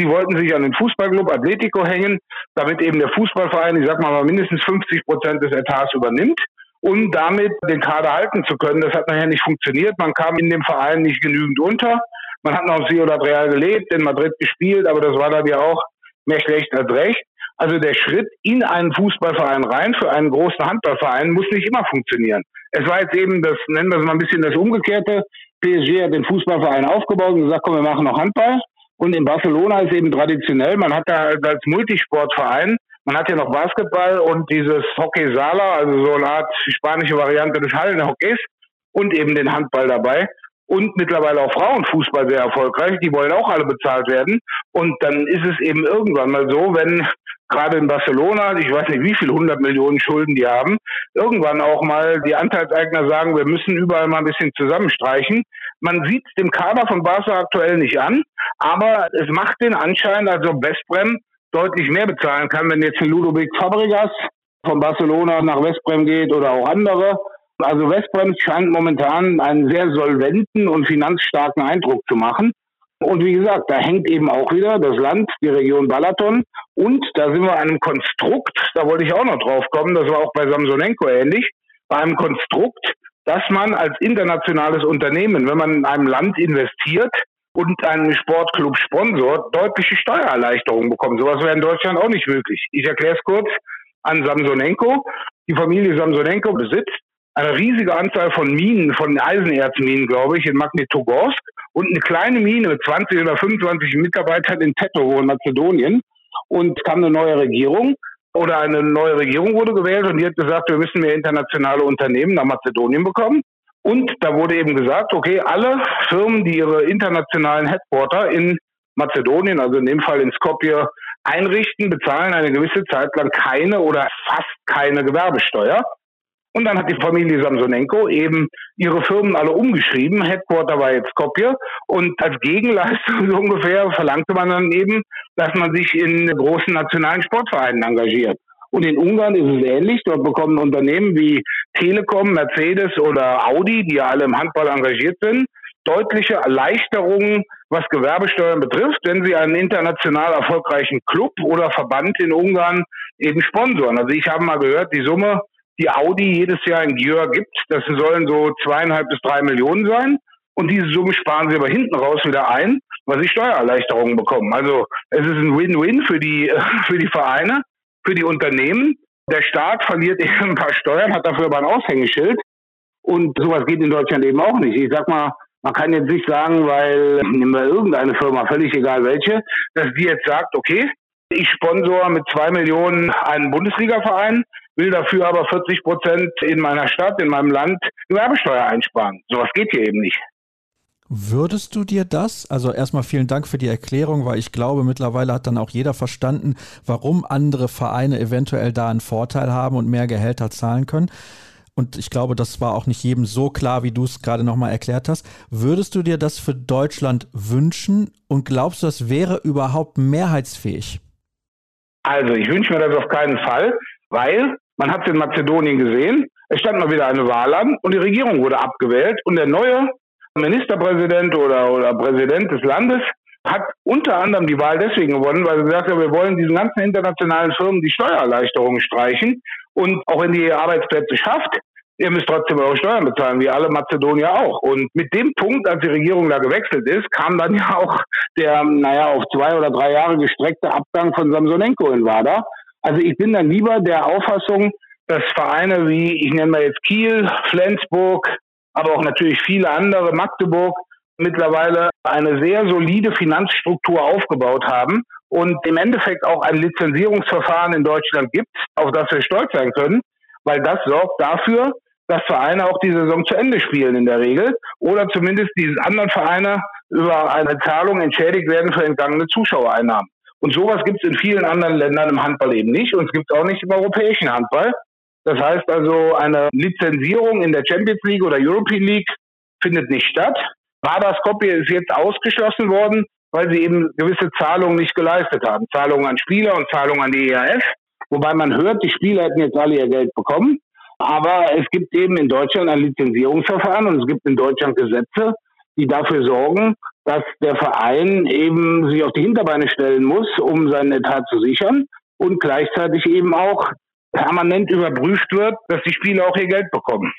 Sie wollten sich an den Fußballclub Atletico hängen, damit eben der Fußballverein, ich sag mal, mindestens 50 Prozent des Etats übernimmt um damit den Kader halten zu können. Das hat nachher nicht funktioniert. Man kam in dem Verein nicht genügend unter. Man hat noch Ciudad Real gelebt, in Madrid gespielt, aber das war dann ja auch mehr schlecht als recht. Also der Schritt in einen Fußballverein rein für einen großen Handballverein muss nicht immer funktionieren. Es war jetzt eben das, nennen wir es mal ein bisschen das Umgekehrte. PSG hat den Fußballverein aufgebaut und gesagt, komm, wir machen noch Handball. Und in Barcelona ist eben traditionell, man hat da als Multisportverein, man hat ja noch Basketball und dieses Hockey Sala, also so eine Art spanische Variante des Hallenhockeys und eben den Handball dabei und mittlerweile auch Frauenfußball sehr erfolgreich. Die wollen auch alle bezahlt werden. Und dann ist es eben irgendwann mal so, wenn gerade in Barcelona, ich weiß nicht, wie viele hundert Millionen Schulden die haben, irgendwann auch mal die Anteilseigner sagen, wir müssen überall mal ein bisschen zusammenstreichen. Man sieht dem Kader von Barca aktuell nicht an, aber es macht den Anschein, als ob Westbrem deutlich mehr bezahlen kann, wenn jetzt ein Ludovic Fabregas von Barcelona nach Westbrem geht oder auch andere. Also Westbrem scheint momentan einen sehr solventen und finanzstarken Eindruck zu machen. Und wie gesagt, da hängt eben auch wieder das Land, die Region Balaton. Und da sind wir einem Konstrukt, da wollte ich auch noch drauf kommen, das war auch bei Samsonenko ähnlich, bei einem Konstrukt, dass man als internationales Unternehmen, wenn man in einem Land investiert und einen Sportclub sponsort, deutliche Steuererleichterungen bekommt. Sowas wäre in Deutschland auch nicht möglich. Ich erkläre es kurz an Samsonenko. Die Familie Samsonenko besitzt eine riesige Anzahl von Minen, von Eisenerzminen, glaube ich, in Magnitogorsk und eine kleine Mine mit 20 oder 25 Mitarbeitern in Tetovo in Mazedonien und kam eine neue Regierung oder eine neue Regierung wurde gewählt und die hat gesagt, wir müssen mehr internationale Unternehmen nach Mazedonien bekommen. Und da wurde eben gesagt, okay, alle Firmen, die ihre internationalen Headquarter in Mazedonien, also in dem Fall in Skopje, einrichten, bezahlen eine gewisse Zeit lang keine oder fast keine Gewerbesteuer. Und dann hat die Familie Samsonenko eben ihre Firmen alle umgeschrieben. Headquarter war jetzt Skopje. Und als Gegenleistung so ungefähr verlangte man dann eben, dass man sich in großen nationalen Sportvereinen engagiert. Und in Ungarn ist es ähnlich. Dort bekommen Unternehmen wie Telekom, Mercedes oder Audi, die ja alle im Handball engagiert sind, deutliche Erleichterungen, was Gewerbesteuern betrifft, wenn sie einen international erfolgreichen Club oder Verband in Ungarn eben sponsoren. Also ich habe mal gehört, die Summe die Audi jedes Jahr in Gjör gibt. Das sollen so zweieinhalb bis drei Millionen sein. Und diese Summe sparen sie aber hinten raus wieder ein, weil sie Steuererleichterungen bekommen. Also es ist ein Win-Win für die, für die Vereine, für die Unternehmen. Der Staat verliert eben ein paar Steuern, hat dafür aber ein Aushängeschild. Und sowas geht in Deutschland eben auch nicht. Ich sag mal, man kann jetzt nicht sagen, weil, nehmen wir irgendeine Firma, völlig egal welche, dass die jetzt sagt, okay, ich sponsor mit zwei Millionen einen Bundesligaverein, will dafür aber 40 Prozent in meiner Stadt, in meinem Land Gewerbesteuer einsparen. Sowas geht hier eben nicht. Würdest du dir das, also erstmal vielen Dank für die Erklärung, weil ich glaube, mittlerweile hat dann auch jeder verstanden, warum andere Vereine eventuell da einen Vorteil haben und mehr Gehälter zahlen können. Und ich glaube, das war auch nicht jedem so klar, wie du es gerade nochmal erklärt hast. Würdest du dir das für Deutschland wünschen und glaubst du, das wäre überhaupt mehrheitsfähig? Also ich wünsche mir das auf keinen Fall, weil man hat es in Mazedonien gesehen, es stand mal wieder eine Wahl an und die Regierung wurde abgewählt und der neue Ministerpräsident oder, oder Präsident des Landes hat unter anderem die Wahl deswegen gewonnen, weil er gesagt hat, wir wollen diesen ganzen internationalen Firmen die Steuererleichterungen streichen und auch wenn die Arbeitsplätze schafft, ihr müsst trotzdem eure Steuern bezahlen, wie alle Mazedonier auch. Und mit dem Punkt, als die Regierung da gewechselt ist, kam dann ja auch der, naja, auf zwei oder drei Jahre gestreckte Abgang von Samsonenko in Wada. Also ich bin dann lieber der Auffassung, dass Vereine wie, ich nenne mal jetzt Kiel, Flensburg, aber auch natürlich viele andere, Magdeburg, mittlerweile eine sehr solide Finanzstruktur aufgebaut haben und im Endeffekt auch ein Lizenzierungsverfahren in Deutschland gibt, auf das wir stolz sein können, weil das sorgt dafür, dass Vereine auch die Saison zu Ende spielen in der Regel oder zumindest diese anderen Vereine über eine Zahlung entschädigt werden für entgangene Zuschauereinnahmen. Und sowas gibt es in vielen anderen Ländern im Handball eben nicht und es gibt auch nicht im europäischen Handball. Das heißt also, eine Lizenzierung in der Champions League oder European League findet nicht statt. Vardar Skopje ist jetzt ausgeschlossen worden, weil sie eben gewisse Zahlungen nicht geleistet haben. Zahlungen an Spieler und Zahlungen an die ERF. Wobei man hört, die Spieler hätten jetzt alle ihr Geld bekommen. Aber es gibt eben in Deutschland ein Lizenzierungsverfahren und es gibt in Deutschland Gesetze, die dafür sorgen, dass der Verein eben sich auf die Hinterbeine stellen muss, um seinen Etat zu sichern und gleichzeitig eben auch permanent überprüft wird, dass die Spieler auch ihr Geld bekommen.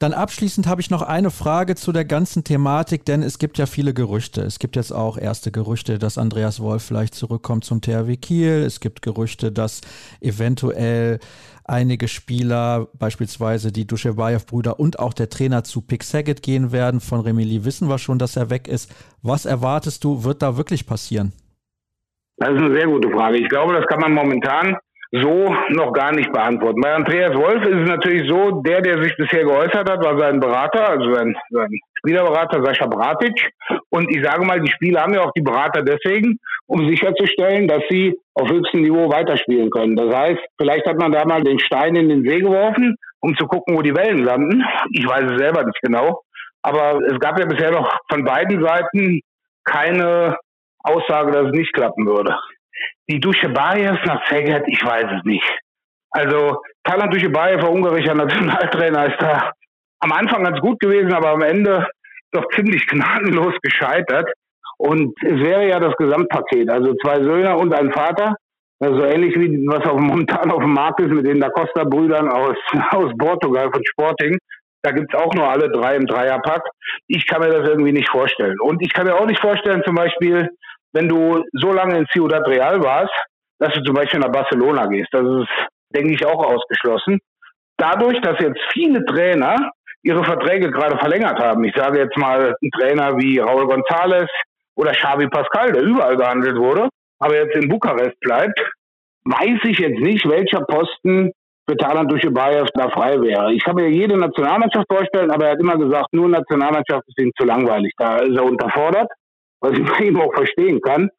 Dann abschließend habe ich noch eine Frage zu der ganzen Thematik, denn es gibt ja viele Gerüchte. Es gibt jetzt auch erste Gerüchte, dass Andreas Wolf vielleicht zurückkommt zum THW Kiel. Es gibt Gerüchte, dass eventuell einige Spieler, beispielsweise die Duschebaev-Brüder und auch der Trainer zu Pick Saget gehen werden. Von Remili wissen wir schon, dass er weg ist. Was erwartest du, wird da wirklich passieren? Das ist eine sehr gute Frage. Ich glaube, das kann man momentan so noch gar nicht beantworten. Bei Andreas Wolf ist es natürlich so, der, der sich bisher geäußert hat, war sein Berater, also sein, sein Spielerberater Sascha Bratic. Und ich sage mal, die Spieler haben ja auch die Berater deswegen, um sicherzustellen, dass sie auf höchstem Niveau weiterspielen können. Das heißt, vielleicht hat man da mal den Stein in den See geworfen, um zu gucken, wo die Wellen landen. Ich weiß es selber nicht genau. Aber es gab ja bisher noch von beiden Seiten keine Aussage, dass es nicht klappen würde. Die Dusche Bayev nach Szeged, ich weiß es nicht. Also Talant Bayev, ein ungarischer Nationaltrainer, ist da am Anfang ganz gut gewesen, aber am Ende doch ziemlich gnadenlos gescheitert. Und es wäre ja das Gesamtpaket, also zwei Söhne und ein Vater. Also ähnlich wie was auf, momentan auf dem Markt ist mit den Da Costa-Brüdern aus, aus Portugal von Sporting. Da gibt's auch nur alle drei im Dreierpack. Ich kann mir das irgendwie nicht vorstellen. Und ich kann mir auch nicht vorstellen, zum Beispiel, wenn du so lange in Ciudad Real warst, dass du zum Beispiel nach Barcelona gehst. Das ist, denke ich, auch ausgeschlossen. Dadurch, dass jetzt viele Trainer ihre Verträge gerade verlängert haben, ich sage jetzt mal ein Trainer wie Raúl González oder Xavi Pascal, der überall gehandelt wurde, aber jetzt in Bukarest bleibt, weiß ich jetzt nicht, welcher Posten für Talant Duschebaev da frei wäre. Ich kann mir jede Nationalmannschaft vorstellen, aber er hat immer gesagt, nur Nationalmannschaft ist ihm zu langweilig. Da ist er unterfordert was ich bei ihm auch verstehen kann.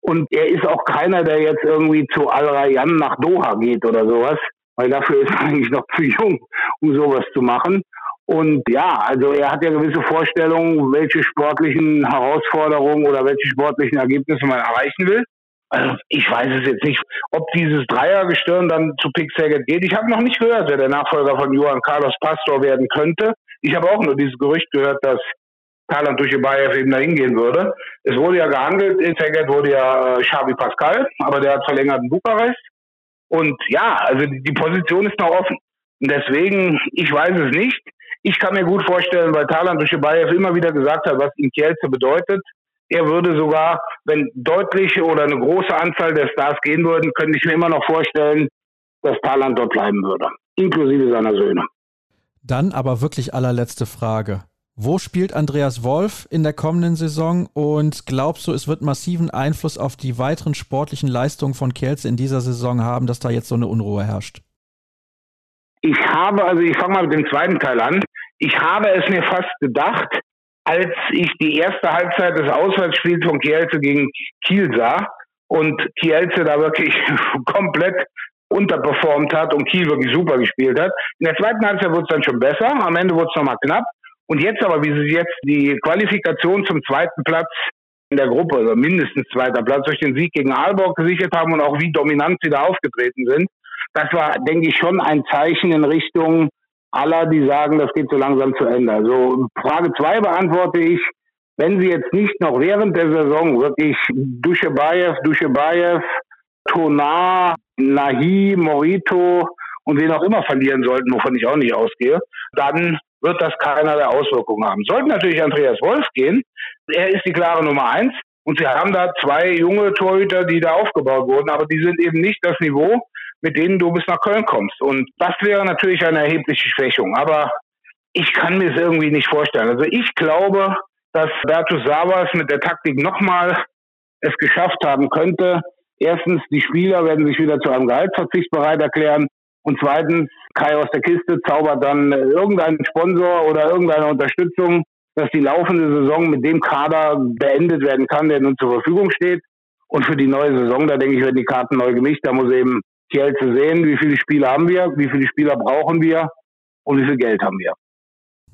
Und er ist auch keiner, der jetzt irgendwie zu Al Rayyan nach Doha geht oder sowas, weil dafür ist er eigentlich noch zu jung, um sowas zu machen. Und ja, also er hat ja gewisse Vorstellungen, welche sportlichen Herausforderungen oder welche sportlichen Ergebnisse man erreichen will. Also ich weiß es jetzt nicht, ob dieses Dreiergestirn dann zu Pick Saget geht. Ich habe noch nicht gehört, wer der Nachfolger von Johann Carlos Pastor werden könnte. Ich habe auch nur dieses Gerücht gehört, dass Thailand durch Bayev eben dahin gehen würde. Es wurde ja gehandelt, in Szeged wurde ja äh, Xavi Pascal, aber der hat verlängert in Bukarest. Und ja, also die, Position ist noch offen. Und deswegen, ich weiß es nicht. Ich kann mir gut vorstellen, weil Thailand durch Bayev immer wieder gesagt hat, was ihm Kielce bedeutet. Er würde sogar, wenn deutliche oder eine große Anzahl der Stars gehen würden, könnte ich mir immer noch vorstellen, dass Thailand dort bleiben würde. Inklusive seiner Söhne. Dann aber wirklich allerletzte Frage. Wo spielt Andreas Wolf in der kommenden Saison und glaubst du, es wird massiven Einfluss auf die weiteren sportlichen Leistungen von Kielce in dieser Saison haben, dass da jetzt so eine Unruhe herrscht? Ich habe, also ich fange mal mit dem zweiten Teil an. Ich habe es mir fast gedacht, als ich die erste Halbzeit des Auswärtsspiels von Kielce gegen Kiel sah und Kielce da wirklich komplett unterperformt hat und Kiel wirklich super gespielt hat. In der zweiten Halbzeit wurde es dann schon besser. Am Ende wurde es nochmal knapp. Und jetzt aber, wie sie jetzt die Qualifikation zum zweiten Platz in der Gruppe, also mindestens zweiter Platz durch den Sieg gegen Aalborg gesichert haben und auch wie dominant sie da aufgetreten sind, das war, denke ich, schon ein Zeichen in Richtung aller, die sagen, das geht so langsam zu Ende. Also Frage zwei beantworte ich, wenn sie jetzt nicht noch während der Saison wirklich Duschebaev, Duschebaev, Tonar, Nahi, Morito und wen auch immer verlieren sollten, wovon ich auch nicht ausgehe, dann wird das keinerlei Auswirkungen haben. Sollte natürlich Andreas Wolf gehen, er ist die klare Nummer eins und sie haben da zwei junge Torhüter, die da aufgebaut wurden, aber die sind eben nicht das Niveau, mit denen du bis nach Köln kommst. Und das wäre natürlich eine erhebliche Schwächung. Aber ich kann mir es irgendwie nicht vorstellen. Also ich glaube, dass Bertus Savas mit der Taktik nochmal es geschafft haben könnte. Erstens, die Spieler werden sich wieder zu einem Gehaltsverzicht bereit erklären. Und zweitens, Kai aus der Kiste zaubert dann irgendeinen Sponsor oder irgendeine Unterstützung, dass die laufende Saison mit dem Kader beendet werden kann, der nun zur Verfügung steht. Und für die neue Saison, da denke ich, werden die Karten neu gemischt. Da muss eben Kielce sehen, wie viele Spieler haben wir, wie viele Spieler brauchen wir und wie viel Geld haben wir.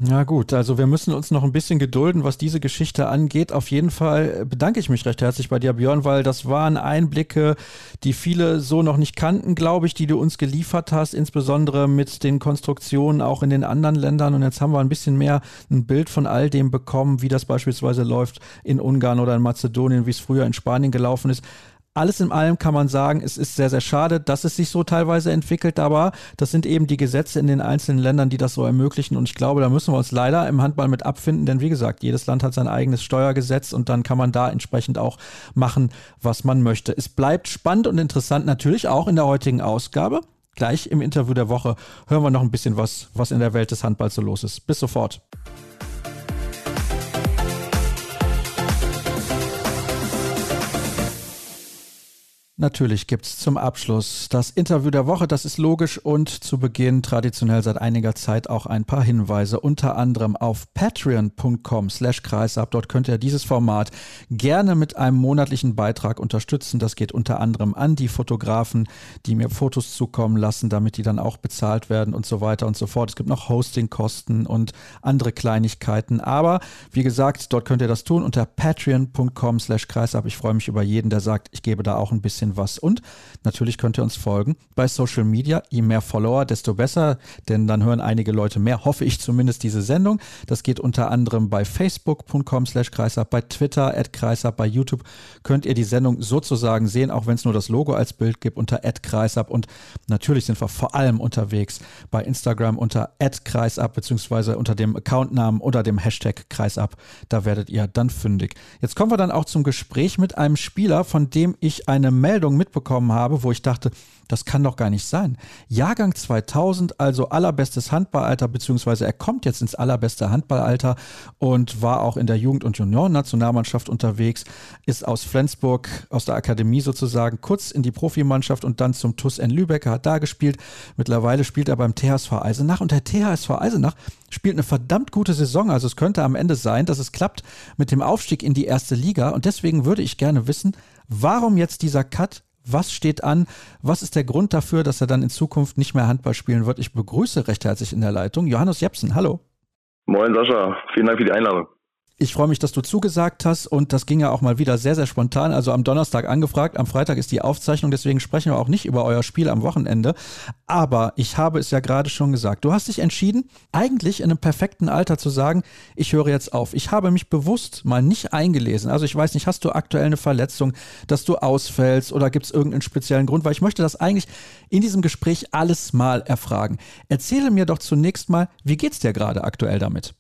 Ja gut, also wir müssen uns noch ein bisschen gedulden, was diese Geschichte angeht. Auf jeden Fall bedanke ich mich recht herzlich bei dir, Björn, weil das waren Einblicke, die viele so noch nicht kannten, glaube ich, die du uns geliefert hast, insbesondere mit den Konstruktionen auch in den anderen Ländern. Und jetzt haben wir ein bisschen mehr ein Bild von all dem bekommen, wie das beispielsweise läuft in Ungarn oder in Mazedonien, wie es früher in Spanien gelaufen ist. Alles in allem kann man sagen, es ist sehr, sehr schade, dass es sich so teilweise entwickelt, aber das sind eben die Gesetze in den einzelnen Ländern, die das so ermöglichen. Und ich glaube, da müssen wir uns leider im Handball mit abfinden, denn wie gesagt, jedes Land hat sein eigenes Steuergesetz und dann kann man da entsprechend auch machen, was man möchte. Es bleibt spannend und interessant natürlich auch in der heutigen Ausgabe. Gleich im Interview der Woche hören wir noch ein bisschen was, was in der Welt des Handballs so los ist. Bis sofort. Natürlich gibt es zum Abschluss das Interview der Woche, das ist logisch und zu Beginn traditionell seit einiger Zeit auch ein paar Hinweise, unter anderem auf patreon.com slash kreisab. Dort könnt ihr dieses Format gerne mit einem monatlichen Beitrag unterstützen. Das geht unter anderem an die Fotografen, die mir Fotos zukommen lassen, damit die dann auch bezahlt werden und so weiter und so fort. Es gibt noch Hostingkosten und andere Kleinigkeiten. Aber wie gesagt, dort könnt ihr das tun unter patreon.com slash kreisab. Ich freue mich über jeden, der sagt, ich gebe da auch ein bisschen was. Und natürlich könnt ihr uns folgen bei Social Media. Je mehr Follower, desto besser, denn dann hören einige Leute mehr, hoffe ich zumindest, diese Sendung. Das geht unter anderem bei facebook.com slash kreisab, bei Twitter at kreisab, bei YouTube könnt ihr die Sendung sozusagen sehen, auch wenn es nur das Logo als Bild gibt, unter at kreisab. Und natürlich sind wir vor allem unterwegs bei Instagram unter at kreisab, beziehungsweise unter dem Accountnamen oder dem Hashtag kreisab. Da werdet ihr dann fündig. Jetzt kommen wir dann auch zum Gespräch mit einem Spieler, von dem ich eine Meldung Meldung mitbekommen habe, wo ich dachte, das kann doch gar nicht sein. Jahrgang 2000, also allerbestes Handballalter, beziehungsweise er kommt jetzt ins allerbeste Handballalter und war auch in der Jugend- und Juniorennationalmannschaft unterwegs, ist aus Flensburg, aus der Akademie sozusagen, kurz in die Profimannschaft und dann zum TUS N Lübeck, hat da gespielt. Mittlerweile spielt er beim THSV Eisenach und der THSV Eisenach spielt eine verdammt gute Saison. Also es könnte am Ende sein, dass es klappt mit dem Aufstieg in die erste Liga und deswegen würde ich gerne wissen, Warum jetzt dieser Cut? Was steht an? Was ist der Grund dafür, dass er dann in Zukunft nicht mehr Handball spielen wird? Ich begrüße recht herzlich in der Leitung Johannes Jepsen. Hallo. Moin Sascha, vielen Dank für die Einladung. Ich freue mich, dass du zugesagt hast und das ging ja auch mal wieder sehr, sehr spontan. Also am Donnerstag angefragt, am Freitag ist die Aufzeichnung, deswegen sprechen wir auch nicht über euer Spiel am Wochenende. Aber ich habe es ja gerade schon gesagt. Du hast dich entschieden, eigentlich in einem perfekten Alter zu sagen, ich höre jetzt auf. Ich habe mich bewusst mal nicht eingelesen. Also ich weiß nicht, hast du aktuell eine Verletzung, dass du ausfällst oder gibt es irgendeinen speziellen Grund? Weil ich möchte das eigentlich in diesem Gespräch alles mal erfragen. Erzähle mir doch zunächst mal, wie geht's dir gerade aktuell damit?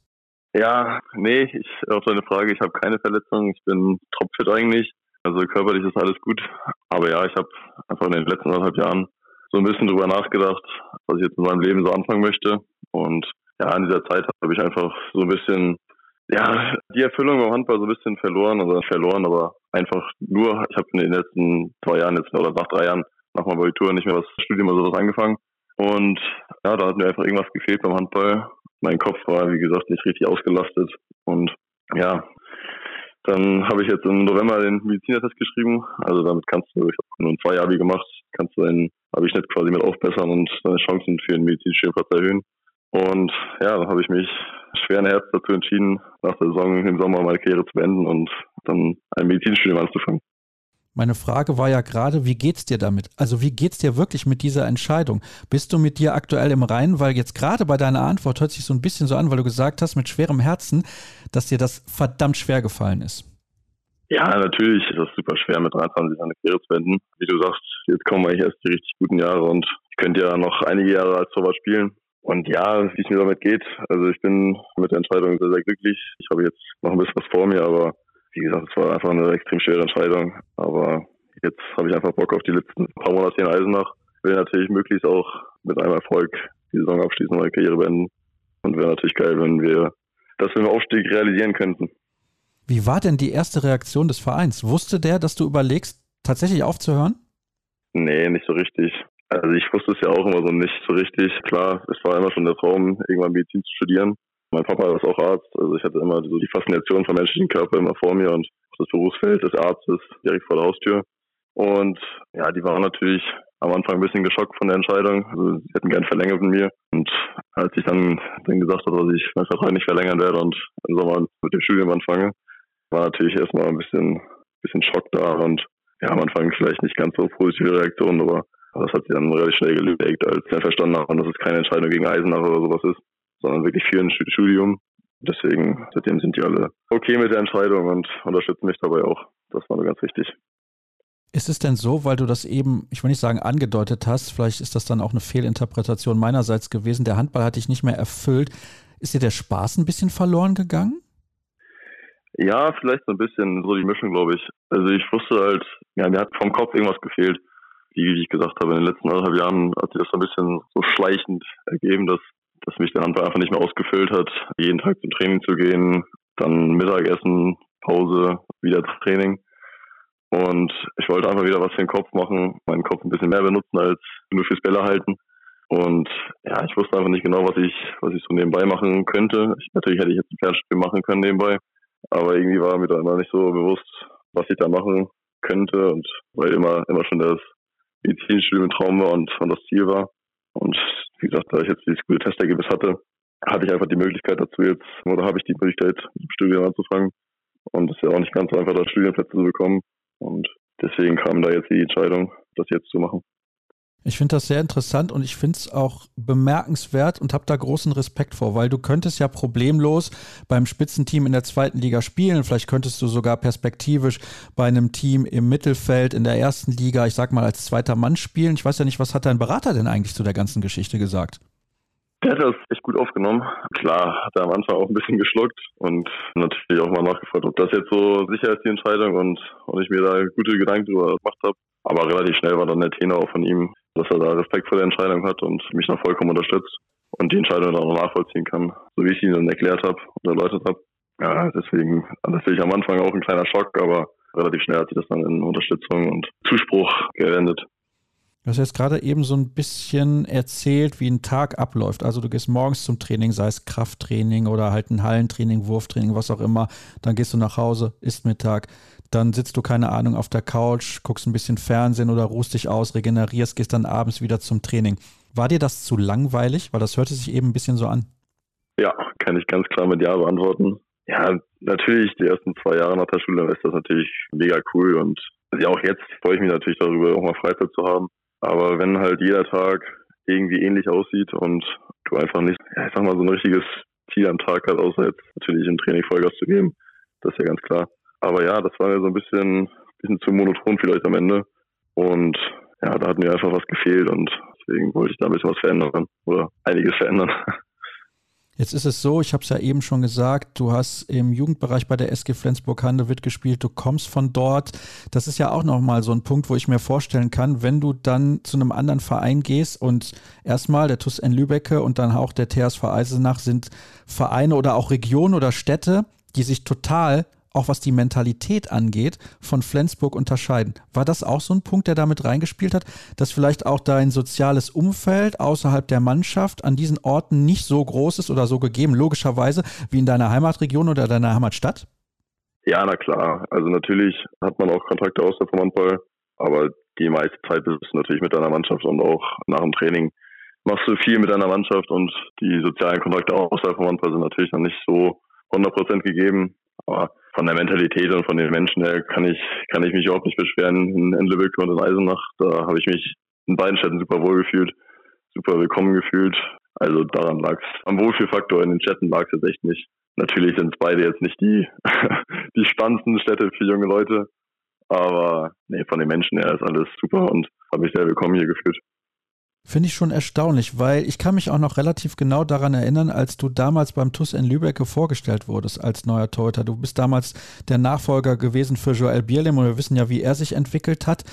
Ja, nee, ich auf deine Frage, ich habe keine Verletzung, ich bin topfit eigentlich. Also körperlich ist alles gut. Aber ja, ich habe einfach in den letzten anderthalb Jahren so ein bisschen drüber nachgedacht, was ich jetzt in meinem Leben so anfangen möchte. Und ja, in dieser Zeit habe ich einfach so ein bisschen, ja, die Erfüllung beim Handball so ein bisschen verloren, also verloren, aber einfach nur, ich habe in den letzten zwei Jahren jetzt oder nach drei Jahren nach meinem Abitur nicht mehr was Studium oder sowas angefangen. Und ja, da hat mir einfach irgendwas gefehlt beim Handball mein Kopf war, wie gesagt, nicht richtig ausgelastet. Und ja, dann habe ich jetzt im November den Medizinertest geschrieben. Also damit kannst du, ich habe nur ein zwei Jahre gemacht, kannst du deinen Abischnitt quasi mit aufbessern und deine Chancen für den medizinischen Platz erhöhen. Und ja, dann habe ich mich schweren Herz dazu entschieden, nach der Saison im Sommer meine Karriere zu beenden und dann ein Medizinstudium anzufangen. Meine Frage war ja gerade, wie geht's dir damit? Also wie geht's dir wirklich mit dieser Entscheidung? Bist du mit dir aktuell im Reinen? Weil jetzt gerade bei deiner Antwort hört sich so ein bisschen so an, weil du gesagt hast mit schwerem Herzen, dass dir das verdammt schwer gefallen ist. Ja, natürlich ist das super schwer, mit 23 eine Karriere zu wenden. Wie du sagst, jetzt kommen eigentlich erst die richtig guten Jahre und ich könnte ja noch einige Jahre als Torwart spielen. Und ja, wie es mir damit geht, also ich bin mit der Entscheidung sehr, sehr glücklich. Ich habe jetzt noch ein bisschen was vor mir, aber wie gesagt, es war einfach eine extrem schwere Entscheidung. Aber jetzt habe ich einfach Bock auf die letzten paar Monate hier in Eisenach. Will natürlich möglichst auch mit einem Erfolg die Saison abschließen, meine Karriere beenden. Und wäre natürlich geil, wenn wir das dem Aufstieg realisieren könnten. Wie war denn die erste Reaktion des Vereins? Wusste der, dass du überlegst, tatsächlich aufzuhören? Nee, nicht so richtig. Also ich wusste es ja auch immer so nicht so richtig. Klar, es war immer schon der Traum, irgendwann Medizin zu studieren. Mein Papa ist auch Arzt, also ich hatte immer so die Faszination vom menschlichen Körper immer vor mir und das Berufsfeld des Arztes direkt vor der Haustür. Und ja, die waren natürlich am Anfang ein bisschen geschockt von der Entscheidung. Also sie hätten gern verlängert mit mir. Und als ich dann, dann gesagt habe, dass ich meinen Vertrag nicht verlängern werde und im Sommer mit dem Studium anfange, war natürlich erstmal ein bisschen, bisschen Schock da und ja, am Anfang vielleicht nicht ganz so positive Reaktion, aber das hat sich dann relativ schnell gelegt, als er verstanden hat, dass es keine Entscheidung gegen Eisenach oder sowas ist, sondern wirklich für ein Studium. Deswegen, seitdem sind die alle okay mit der Entscheidung und unterstützen mich dabei auch. Das war mir ganz wichtig. Ist es denn so, weil du das eben, ich will nicht sagen angedeutet hast, vielleicht ist das dann auch eine Fehlinterpretation meinerseits gewesen, der Handball hat dich nicht mehr erfüllt. Ist dir der Spaß ein bisschen verloren gegangen? Ja, vielleicht so ein bisschen so die Mischung, glaube ich. Also ich wusste halt, ja, mir hat vom Kopf irgendwas gefehlt. Wie, wie ich gesagt habe, in den letzten anderthalb Jahren hat sich das so ein bisschen so schleichend ergeben, dass, dass mich der Handball einfach nicht mehr ausgefüllt hat, jeden Tag zum Training zu gehen, dann Mittagessen, Pause, wieder Training. Und ich wollte einfach wieder was für den Kopf machen, meinen Kopf ein bisschen mehr benutzen als nur fürs Bälle halten. Und ja, ich wusste einfach nicht genau, was ich, was ich so nebenbei machen könnte. Ich, natürlich hätte ich jetzt ein Fernspiel machen können nebenbei. Aber irgendwie war mir da immer nicht so bewusst, was ich da machen könnte und weil immer, immer schon das Medizinstudium ein Traum war und, und das Ziel war. Und wie gesagt, da ich jetzt dieses gute Testergebnis hatte, hatte ich einfach die Möglichkeit dazu jetzt, oder habe ich die Möglichkeit, im Studium anzufangen. Und es ist ja auch nicht ganz einfach, da Studienplätze zu bekommen. Und deswegen kam da jetzt die Entscheidung, das jetzt zu machen. Ich finde das sehr interessant und ich finde es auch bemerkenswert und habe da großen Respekt vor, weil du könntest ja problemlos beim Spitzenteam in der zweiten Liga spielen. Vielleicht könntest du sogar perspektivisch bei einem Team im Mittelfeld in der ersten Liga, ich sag mal, als zweiter Mann spielen. Ich weiß ja nicht, was hat dein Berater denn eigentlich zu der ganzen Geschichte gesagt? Der hat das echt gut aufgenommen. Klar, hat er am Anfang auch ein bisschen geschluckt und natürlich auch mal nachgefragt, ob das jetzt so sicher ist, die Entscheidung und, und ich mir da gute Gedanken drüber gemacht habe. Aber relativ schnell war dann der Tenor auch von ihm, dass er da Respekt vor der Entscheidung hat und mich noch vollkommen unterstützt und die Entscheidung dann auch nachvollziehen kann, so wie ich ihn dann erklärt habe und erläutert habe. Ja, deswegen, natürlich am Anfang auch ein kleiner Schock, aber relativ schnell hat sich das dann in Unterstützung und Zuspruch gewendet. Du hast jetzt gerade eben so ein bisschen erzählt, wie ein Tag abläuft. Also du gehst morgens zum Training, sei es Krafttraining oder halt ein Hallentraining, Wurftraining, was auch immer. Dann gehst du nach Hause, isst Mittag. Dann sitzt du, keine Ahnung, auf der Couch, guckst ein bisschen Fernsehen oder ruhst dich aus, regenerierst, gehst dann abends wieder zum Training. War dir das zu langweilig? Weil das hörte sich eben ein bisschen so an. Ja, kann ich ganz klar mit Ja beantworten. Ja, natürlich, die ersten zwei Jahre nach der Schule ist das natürlich mega cool und ja, auch jetzt freue ich mich natürlich darüber, auch mal Freizeit zu haben. Aber wenn halt jeder Tag irgendwie ähnlich aussieht und du einfach nicht, ich sag mal, so ein richtiges Ziel am Tag hast, außer jetzt natürlich im Training Vollgas zu geben, das ist ja ganz klar. Aber ja, das war mir so ein bisschen, bisschen zu monoton vielleicht am Ende. Und ja, da hat mir einfach was gefehlt und deswegen wollte ich da ein bisschen was verändern oder einiges verändern. Jetzt ist es so, ich habe es ja eben schon gesagt, du hast im Jugendbereich bei der SG Flensburg-Handewitt gespielt, du kommst von dort. Das ist ja auch nochmal so ein Punkt, wo ich mir vorstellen kann, wenn du dann zu einem anderen Verein gehst und erstmal der TUS N Lübecke und dann auch der TSV Eisenach sind Vereine oder auch Regionen oder Städte, die sich total auch was die Mentalität angeht, von Flensburg unterscheiden. War das auch so ein Punkt, der damit reingespielt hat, dass vielleicht auch dein soziales Umfeld außerhalb der Mannschaft an diesen Orten nicht so groß ist oder so gegeben, logischerweise, wie in deiner Heimatregion oder deiner Heimatstadt? Ja, na klar. Also natürlich hat man auch Kontakte außerhalb vom Handball, aber die meiste Zeit bist du natürlich mit deiner Mannschaft und auch nach dem Training machst du viel mit deiner Mannschaft und die sozialen Kontakte außerhalb vom Handball sind natürlich noch nicht so 100% gegeben. Aber von der Mentalität und von den Menschen her kann ich, kann ich mich überhaupt nicht beschweren in, in Lübeck und in Eisenach. Da habe ich mich in beiden Städten super wohl gefühlt, super willkommen gefühlt. Also daran lag es. Am Wohlfühlfaktor in den Städten lag es jetzt echt nicht. Natürlich sind beide jetzt nicht die, die spannendsten Städte für junge Leute. Aber nee, von den Menschen her ist alles super und habe mich sehr willkommen hier gefühlt. Finde ich schon erstaunlich, weil ich kann mich auch noch relativ genau daran erinnern, als du damals beim TUS in Lübeck vorgestellt wurdest als neuer Torhüter. Du bist damals der Nachfolger gewesen für Joel Bierlim und wir wissen ja, wie er sich entwickelt hat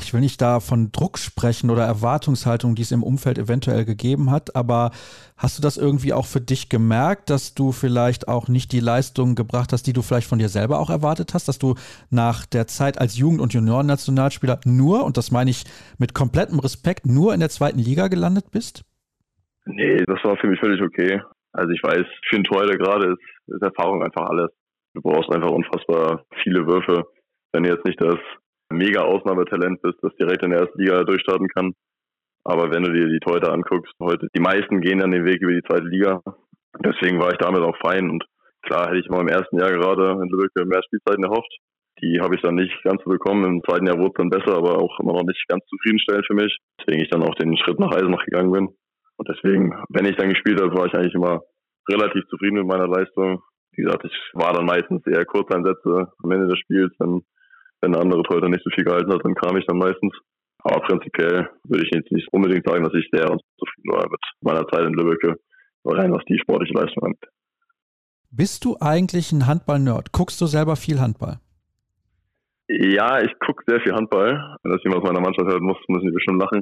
ich will nicht da von Druck sprechen oder Erwartungshaltung, die es im Umfeld eventuell gegeben hat, aber hast du das irgendwie auch für dich gemerkt, dass du vielleicht auch nicht die Leistung gebracht hast, die du vielleicht von dir selber auch erwartet hast, dass du nach der Zeit als Jugend- und Juniorennationalspieler nur, und das meine ich mit komplettem Respekt, nur in der zweiten Liga gelandet bist? Nee, das war für mich völlig okay. Also ich weiß, für einen Torhüter gerade ist, ist Erfahrung einfach alles. Du brauchst einfach unfassbar viele Würfe. Wenn du jetzt nicht das mega Ausnahmetalent bist, das direkt in der ersten Liga durchstarten kann. Aber wenn du dir die Torhüter anguckst, heute, die meisten gehen dann den Weg über die zweite Liga. Deswegen war ich damit auch fein. Und klar hätte ich mal im ersten Jahr gerade in Lübeck mehr Spielzeiten erhofft. Die habe ich dann nicht ganz so bekommen. Im zweiten Jahr wurde es dann besser, aber auch immer noch nicht ganz zufriedenstellend für mich. Deswegen ich dann auch den Schritt nach Eisenach gegangen bin. Und deswegen, wenn ich dann gespielt habe, war ich eigentlich immer relativ zufrieden mit meiner Leistung. Wie gesagt, ich war dann meistens eher Kurzeinsätze am Ende des Spiels, wenn Wenn der andere Torhüter nicht so viel gehalten hat, dann kam ich dann meistens. Aber prinzipiell würde ich jetzt nicht unbedingt sagen, dass ich sehr unzufrieden war mit meiner Zeit in Lübbecke, rein was die sportliche Leistung angeht. Bist du eigentlich ein Handball-Nerd? Guckst du selber viel Handball? Ja, ich gucke sehr viel Handball. Wenn das jemand aus meiner Mannschaft hört, muss, müssen die bestimmt lachen.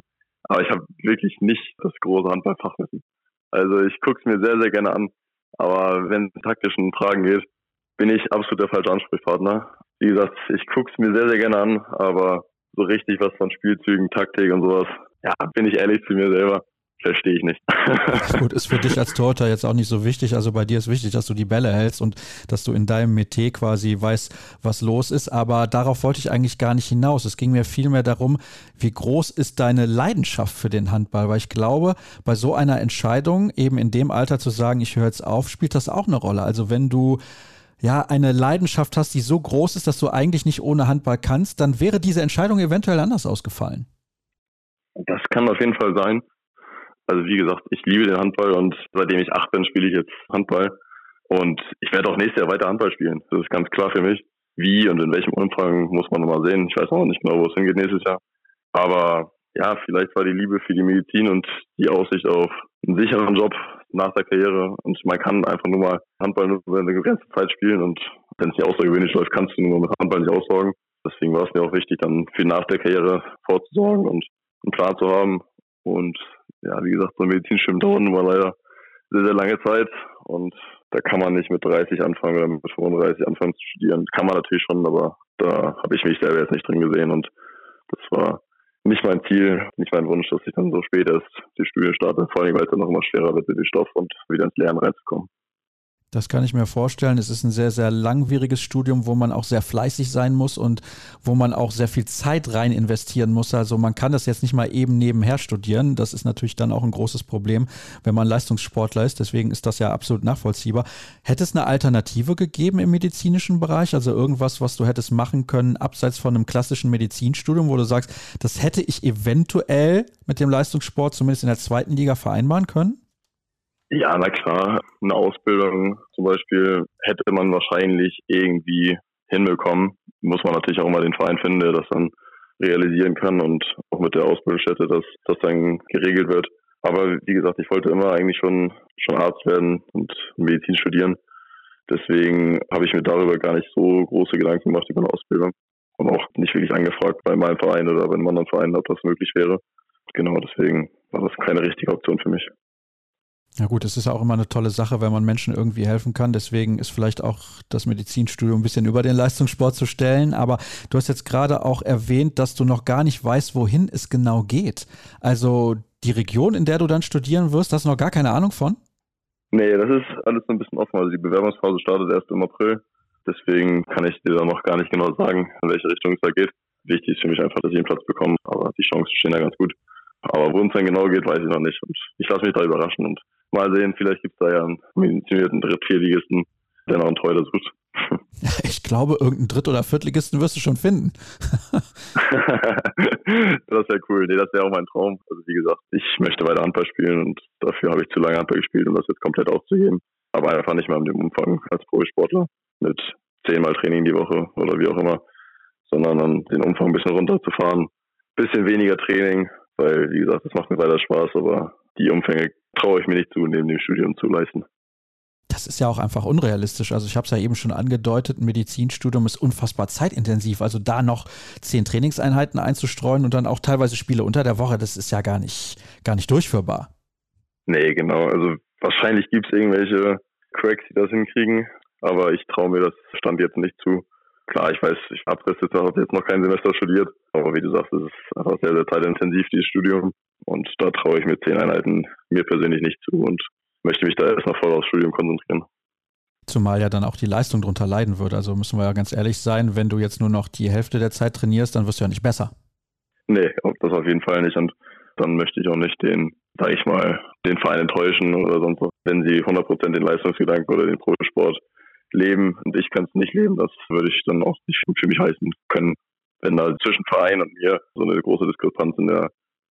Aber ich habe wirklich nicht das große Handballfachwissen. Also ich gucke es mir sehr, sehr gerne an. Aber wenn es taktischen Fragen geht, bin ich absolut der falsche Ansprechpartner. Wie gesagt, ich gucke es mir sehr, sehr gerne an, aber so richtig was von Spielzügen, Taktik und sowas, ja, bin ich ehrlich zu mir selber, verstehe ich nicht. Gut, ist für dich als Torhüter jetzt auch nicht so wichtig. Also bei dir ist wichtig, dass du die Bälle hältst und dass du in deinem Metier quasi weißt, was los ist. Aber darauf wollte ich eigentlich gar nicht hinaus. Es ging mir vielmehr darum, wie groß ist deine Leidenschaft für den Handball? Weil ich glaube, bei so einer Entscheidung, eben in dem Alter zu sagen, ich höre jetzt auf, spielt das auch eine Rolle. Also wenn du ja, eine Leidenschaft hast, die so groß ist, dass du eigentlich nicht ohne Handball kannst, dann wäre diese Entscheidung eventuell anders ausgefallen. Das kann auf jeden Fall sein. Also wie gesagt, ich liebe den Handball und seitdem ich acht bin, spiele ich jetzt Handball. Und ich werde auch nächstes Jahr weiter Handball spielen. Das ist ganz klar für mich. Wie und in welchem Umfang muss man nochmal sehen. Ich weiß auch nicht genau, wo es hingeht nächstes Jahr. Aber ja, vielleicht war die Liebe für die Medizin und die Aussicht auf einen sicheren Job nach der Karriere. Und man kann einfach nur mal Handball nur eine begrenzte Zeit spielen. Und wenn es nicht außergewöhnlich läuft, kannst du nur mit Handball nicht aussorgen. Deswegen war es mir auch wichtig, dann für nach der Karriere vorzusorgen und einen Plan zu haben. Und ja, wie gesagt, so ein Medizinstudium dauert mal leider sehr, sehr lange Zeit und da kann man nicht mit 30 anfangen oder mit 35 anfangen zu studieren. Kann man natürlich schon, aber da habe ich mich selber jetzt nicht drin gesehen und das war nicht mein Ziel, nicht mein Wunsch, dass ich dann so spät erst die Studien starte, vor allem weil es dann noch immer schwerer wird, mit dem Stoff und wieder ins Lernen reinzukommen. Das kann ich mir vorstellen. Es ist ein sehr, sehr langwieriges Studium, wo man auch sehr fleißig sein muss und wo man auch sehr viel Zeit rein investieren muss. Also man kann das jetzt nicht mal eben nebenher studieren. Das ist natürlich dann auch ein großes Problem, wenn man Leistungssportler ist. Deswegen ist das ja absolut nachvollziehbar. Hätte es eine Alternative gegeben im medizinischen Bereich? Also irgendwas, was du hättest machen können, abseits von einem klassischen Medizinstudium, wo du sagst, das hätte ich eventuell mit dem Leistungssport zumindest in der zweiten Liga vereinbaren können? Ja, na klar. Eine Ausbildung zum Beispiel hätte man wahrscheinlich irgendwie hinbekommen. Muss man natürlich auch immer den Verein finden, der das dann realisieren kann und auch mit der Ausbildungsstätte, dass das dann geregelt wird. Aber wie gesagt, ich wollte immer eigentlich schon, schon Arzt werden und Medizin studieren. Deswegen habe ich mir darüber gar nicht so große Gedanken gemacht über eine Ausbildung. Und auch nicht wirklich angefragt bei meinem Verein oder bei einem anderen Verein, ob das möglich wäre. Genau, deswegen war das keine richtige Option für mich. Ja gut, es ist ja auch immer eine tolle Sache, wenn man Menschen irgendwie helfen kann. Deswegen ist vielleicht auch das Medizinstudium ein bisschen über den Leistungssport zu stellen. Aber du hast jetzt gerade auch erwähnt, dass du noch gar nicht weißt, wohin es genau geht. Also die Region, in der du dann studieren wirst, hast du noch gar keine Ahnung von? Nee, das ist alles so ein bisschen offen. Also die Bewerbungsphase startet erst im April. Deswegen kann ich dir da noch gar nicht genau sagen, in welche Richtung es da geht. Wichtig ist für mich einfach, dass ich einen Platz bekomme. Aber die Chancen stehen da ganz gut. Aber wo es dann genau geht, weiß ich noch nicht. Und ich lasse mich da überraschen und mal sehen, vielleicht gibt es da ja einen ambitionierten Dritt-, Viertligisten, der noch einen Treuer sucht. Ich glaube, irgendeinen Dritt- oder Viertligisten wirst du schon finden. das wäre cool. Nee, das wäre auch mein Traum. Also wie gesagt, ich möchte weiter Handball spielen und dafür habe ich zu lange Handball gespielt, um das jetzt komplett aufzuheben. Aber einfach nicht mehr in dem Umfang als Profisportler mit zehnmal Training die Woche oder wie auch immer, sondern dann den Umfang ein bisschen runterzufahren. Bisschen weniger Training, weil wie gesagt, das macht mir weiter Spaß, aber die Umfänge traue ich mir nicht zu, neben dem Studium zu leisten. Das ist ja auch einfach unrealistisch. Also ich habe es ja eben schon angedeutet, ein Medizinstudium ist unfassbar zeitintensiv. Also da noch zehn Trainingseinheiten einzustreuen und dann auch teilweise Spiele unter der Woche, das ist ja gar nicht, gar nicht durchführbar. Nee, genau. Also wahrscheinlich gibt es irgendwelche Cracks, die das hinkriegen, aber ich traue mir das Stand jetzt nicht zu. Klar, ich weiß, ich habe jetzt, hab jetzt noch kein Semester studiert, aber wie du sagst, es ist einfach sehr, sehr zeitintensiv, dieses Studium. Und da traue ich mir zehn Einheiten mir persönlich nicht zu und möchte mich da erstmal voll aufs Studium konzentrieren. Zumal ja dann auch die Leistung darunter leiden wird. Also müssen wir ja ganz ehrlich sein, wenn du jetzt nur noch die Hälfte der Zeit trainierst, dann wirst du ja nicht besser. Nee, das auf jeden Fall nicht. Und dann möchte ich auch nicht den, sag ich mal, den Verein enttäuschen oder sonst was. Wenn sie 100% den Leistungsgedanken oder den Profisport leben und ich kann es nicht leben, das würde ich dann auch nicht für mich heißen können. Wenn da zwischen Verein und mir so eine große Diskrepanz in der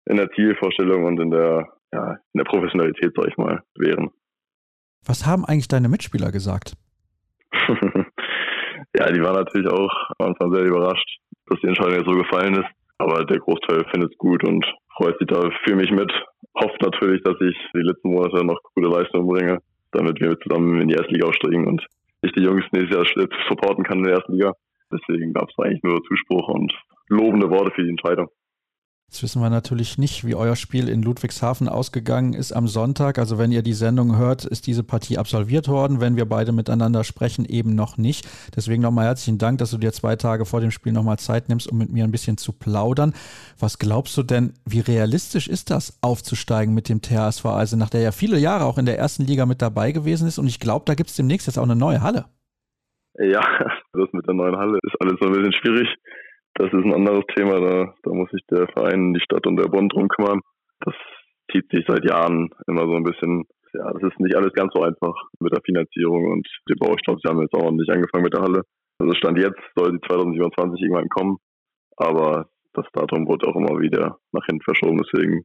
in der Zielvorstellung und in der, ja, in der Professionalität, sag ich mal, wären. Was haben eigentlich deine Mitspieler gesagt? ja, die waren natürlich auch am Anfang sehr überrascht. dass die Entscheidung jetzt so gefallen ist. Aber der Großteil findet es gut und freut sich da für mich mit. Hofft natürlich, dass ich die letzten Monate noch gute Leistungen bringe, damit wir zusammen in die erste Liga aufsteigen und ich die Jungs nächstes Jahr supporten kann in der ersten Liga. Deswegen gab es eigentlich nur Zuspruch und lobende Worte für die Entscheidung. Jetzt wissen wir natürlich nicht, wie euer Spiel in Ludwigshafen ausgegangen ist am Sonntag. Also wenn ihr die Sendung hört, ist diese Partie absolviert worden. Wenn wir beide miteinander sprechen, eben noch nicht. Deswegen nochmal herzlichen Dank, dass du dir zwei Tage vor dem Spiel nochmal Zeit nimmst, um mit mir ein bisschen zu plaudern. Was glaubst du denn, wie realistisch ist das, aufzusteigen mit dem THSV Also nach der ja viele Jahre auch in der ersten Liga mit dabei gewesen ist? Und ich glaube, da gibt es demnächst jetzt auch eine neue Halle. Ja, das mit der neuen Halle ist alles so ein bisschen schwierig das ist ein anderes Thema. Da, da muss sich der Verein, die Stadt und der Bund drum kümmern. Das zieht sich seit Jahren immer so ein bisschen. Ja, das ist nicht alles ganz so einfach mit der Finanzierung und dem Bau. Ich glaube, sie haben jetzt auch nicht angefangen mit der Halle. Also Stand jetzt soll sie 2027 irgendwann kommen. Aber das Datum wird auch immer wieder nach hinten verschoben. Deswegen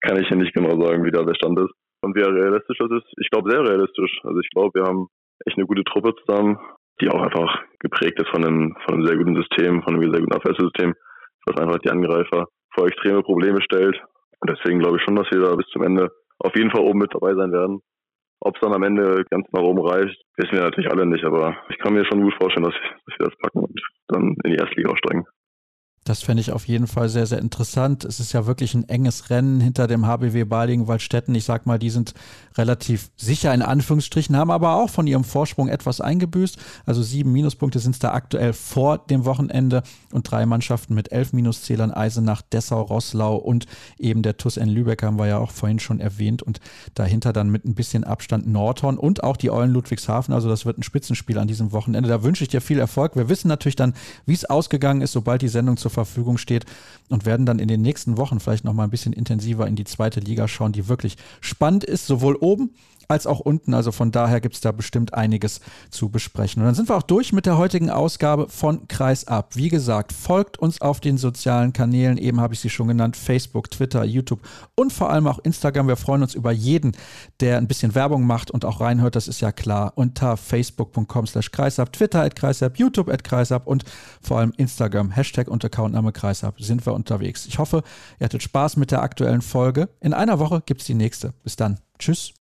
kann ich hier nicht genau sagen, wie da der Stand ist. Und wie realistisch das ist, ich glaube sehr realistisch. Also ich glaube, wir haben echt eine gute Truppe zusammen die auch einfach geprägt ist von einem, von einem sehr guten System, von einem sehr guten Abwehrsystem, was einfach die Angreifer vor extreme Probleme stellt. Und deswegen glaube ich schon, dass wir da bis zum Ende auf jeden Fall oben mit dabei sein werden. Ob es dann am Ende ganz nach oben reicht, wissen wir natürlich alle nicht, aber ich kann mir schon gut vorstellen, dass, dass wir das packen und dann in die erste Liga aufsteigen. Das fände ich auf jeden Fall sehr, sehr interessant. Es ist ja wirklich ein enges Rennen hinter dem HBW Balingen-Waldstätten. Ich sag mal, die sind relativ sicher in Anführungsstrichen, haben aber auch von ihrem Vorsprung etwas eingebüßt. Also sieben Minuspunkte sind es da aktuell vor dem Wochenende und drei Mannschaften mit elf Minuszählern, Eisenach, Dessau, Rosslau und eben der TUS N Lübeck haben wir ja auch vorhin schon erwähnt und dahinter dann mit ein bisschen Abstand Nordhorn und auch die Eulen Ludwigshafen. Also das wird ein Spitzenspiel an diesem Wochenende. Da wünsche ich dir viel Erfolg. Wir wissen natürlich dann, wie es ausgegangen ist, sobald die Sendung zur Verfügung steht und werden dann in den nächsten Wochen vielleicht noch mal ein bisschen intensiver in die zweite Liga schauen, die wirklich spannend ist, sowohl oben als auch unten. Also von daher gibt es da bestimmt einiges zu besprechen. Und dann sind wir auch durch mit der heutigen Ausgabe von Kreis ab. Wie gesagt, folgt uns auf den sozialen Kanälen. Eben habe ich sie schon genannt. Facebook, Twitter, YouTube und vor allem auch Instagram. Wir freuen uns über jeden, der ein bisschen Werbung macht und auch reinhört. Das ist ja klar. Unter facebook.com slash kreisab, Twitter at kreisab, YouTube at kreisab und vor allem Instagram, Hashtag und Accountname kreisab sind wir unterwegs. Ich hoffe, ihr hattet Spaß mit der aktuellen Folge. In einer Woche gibt es die nächste. Bis dann. Tschüss.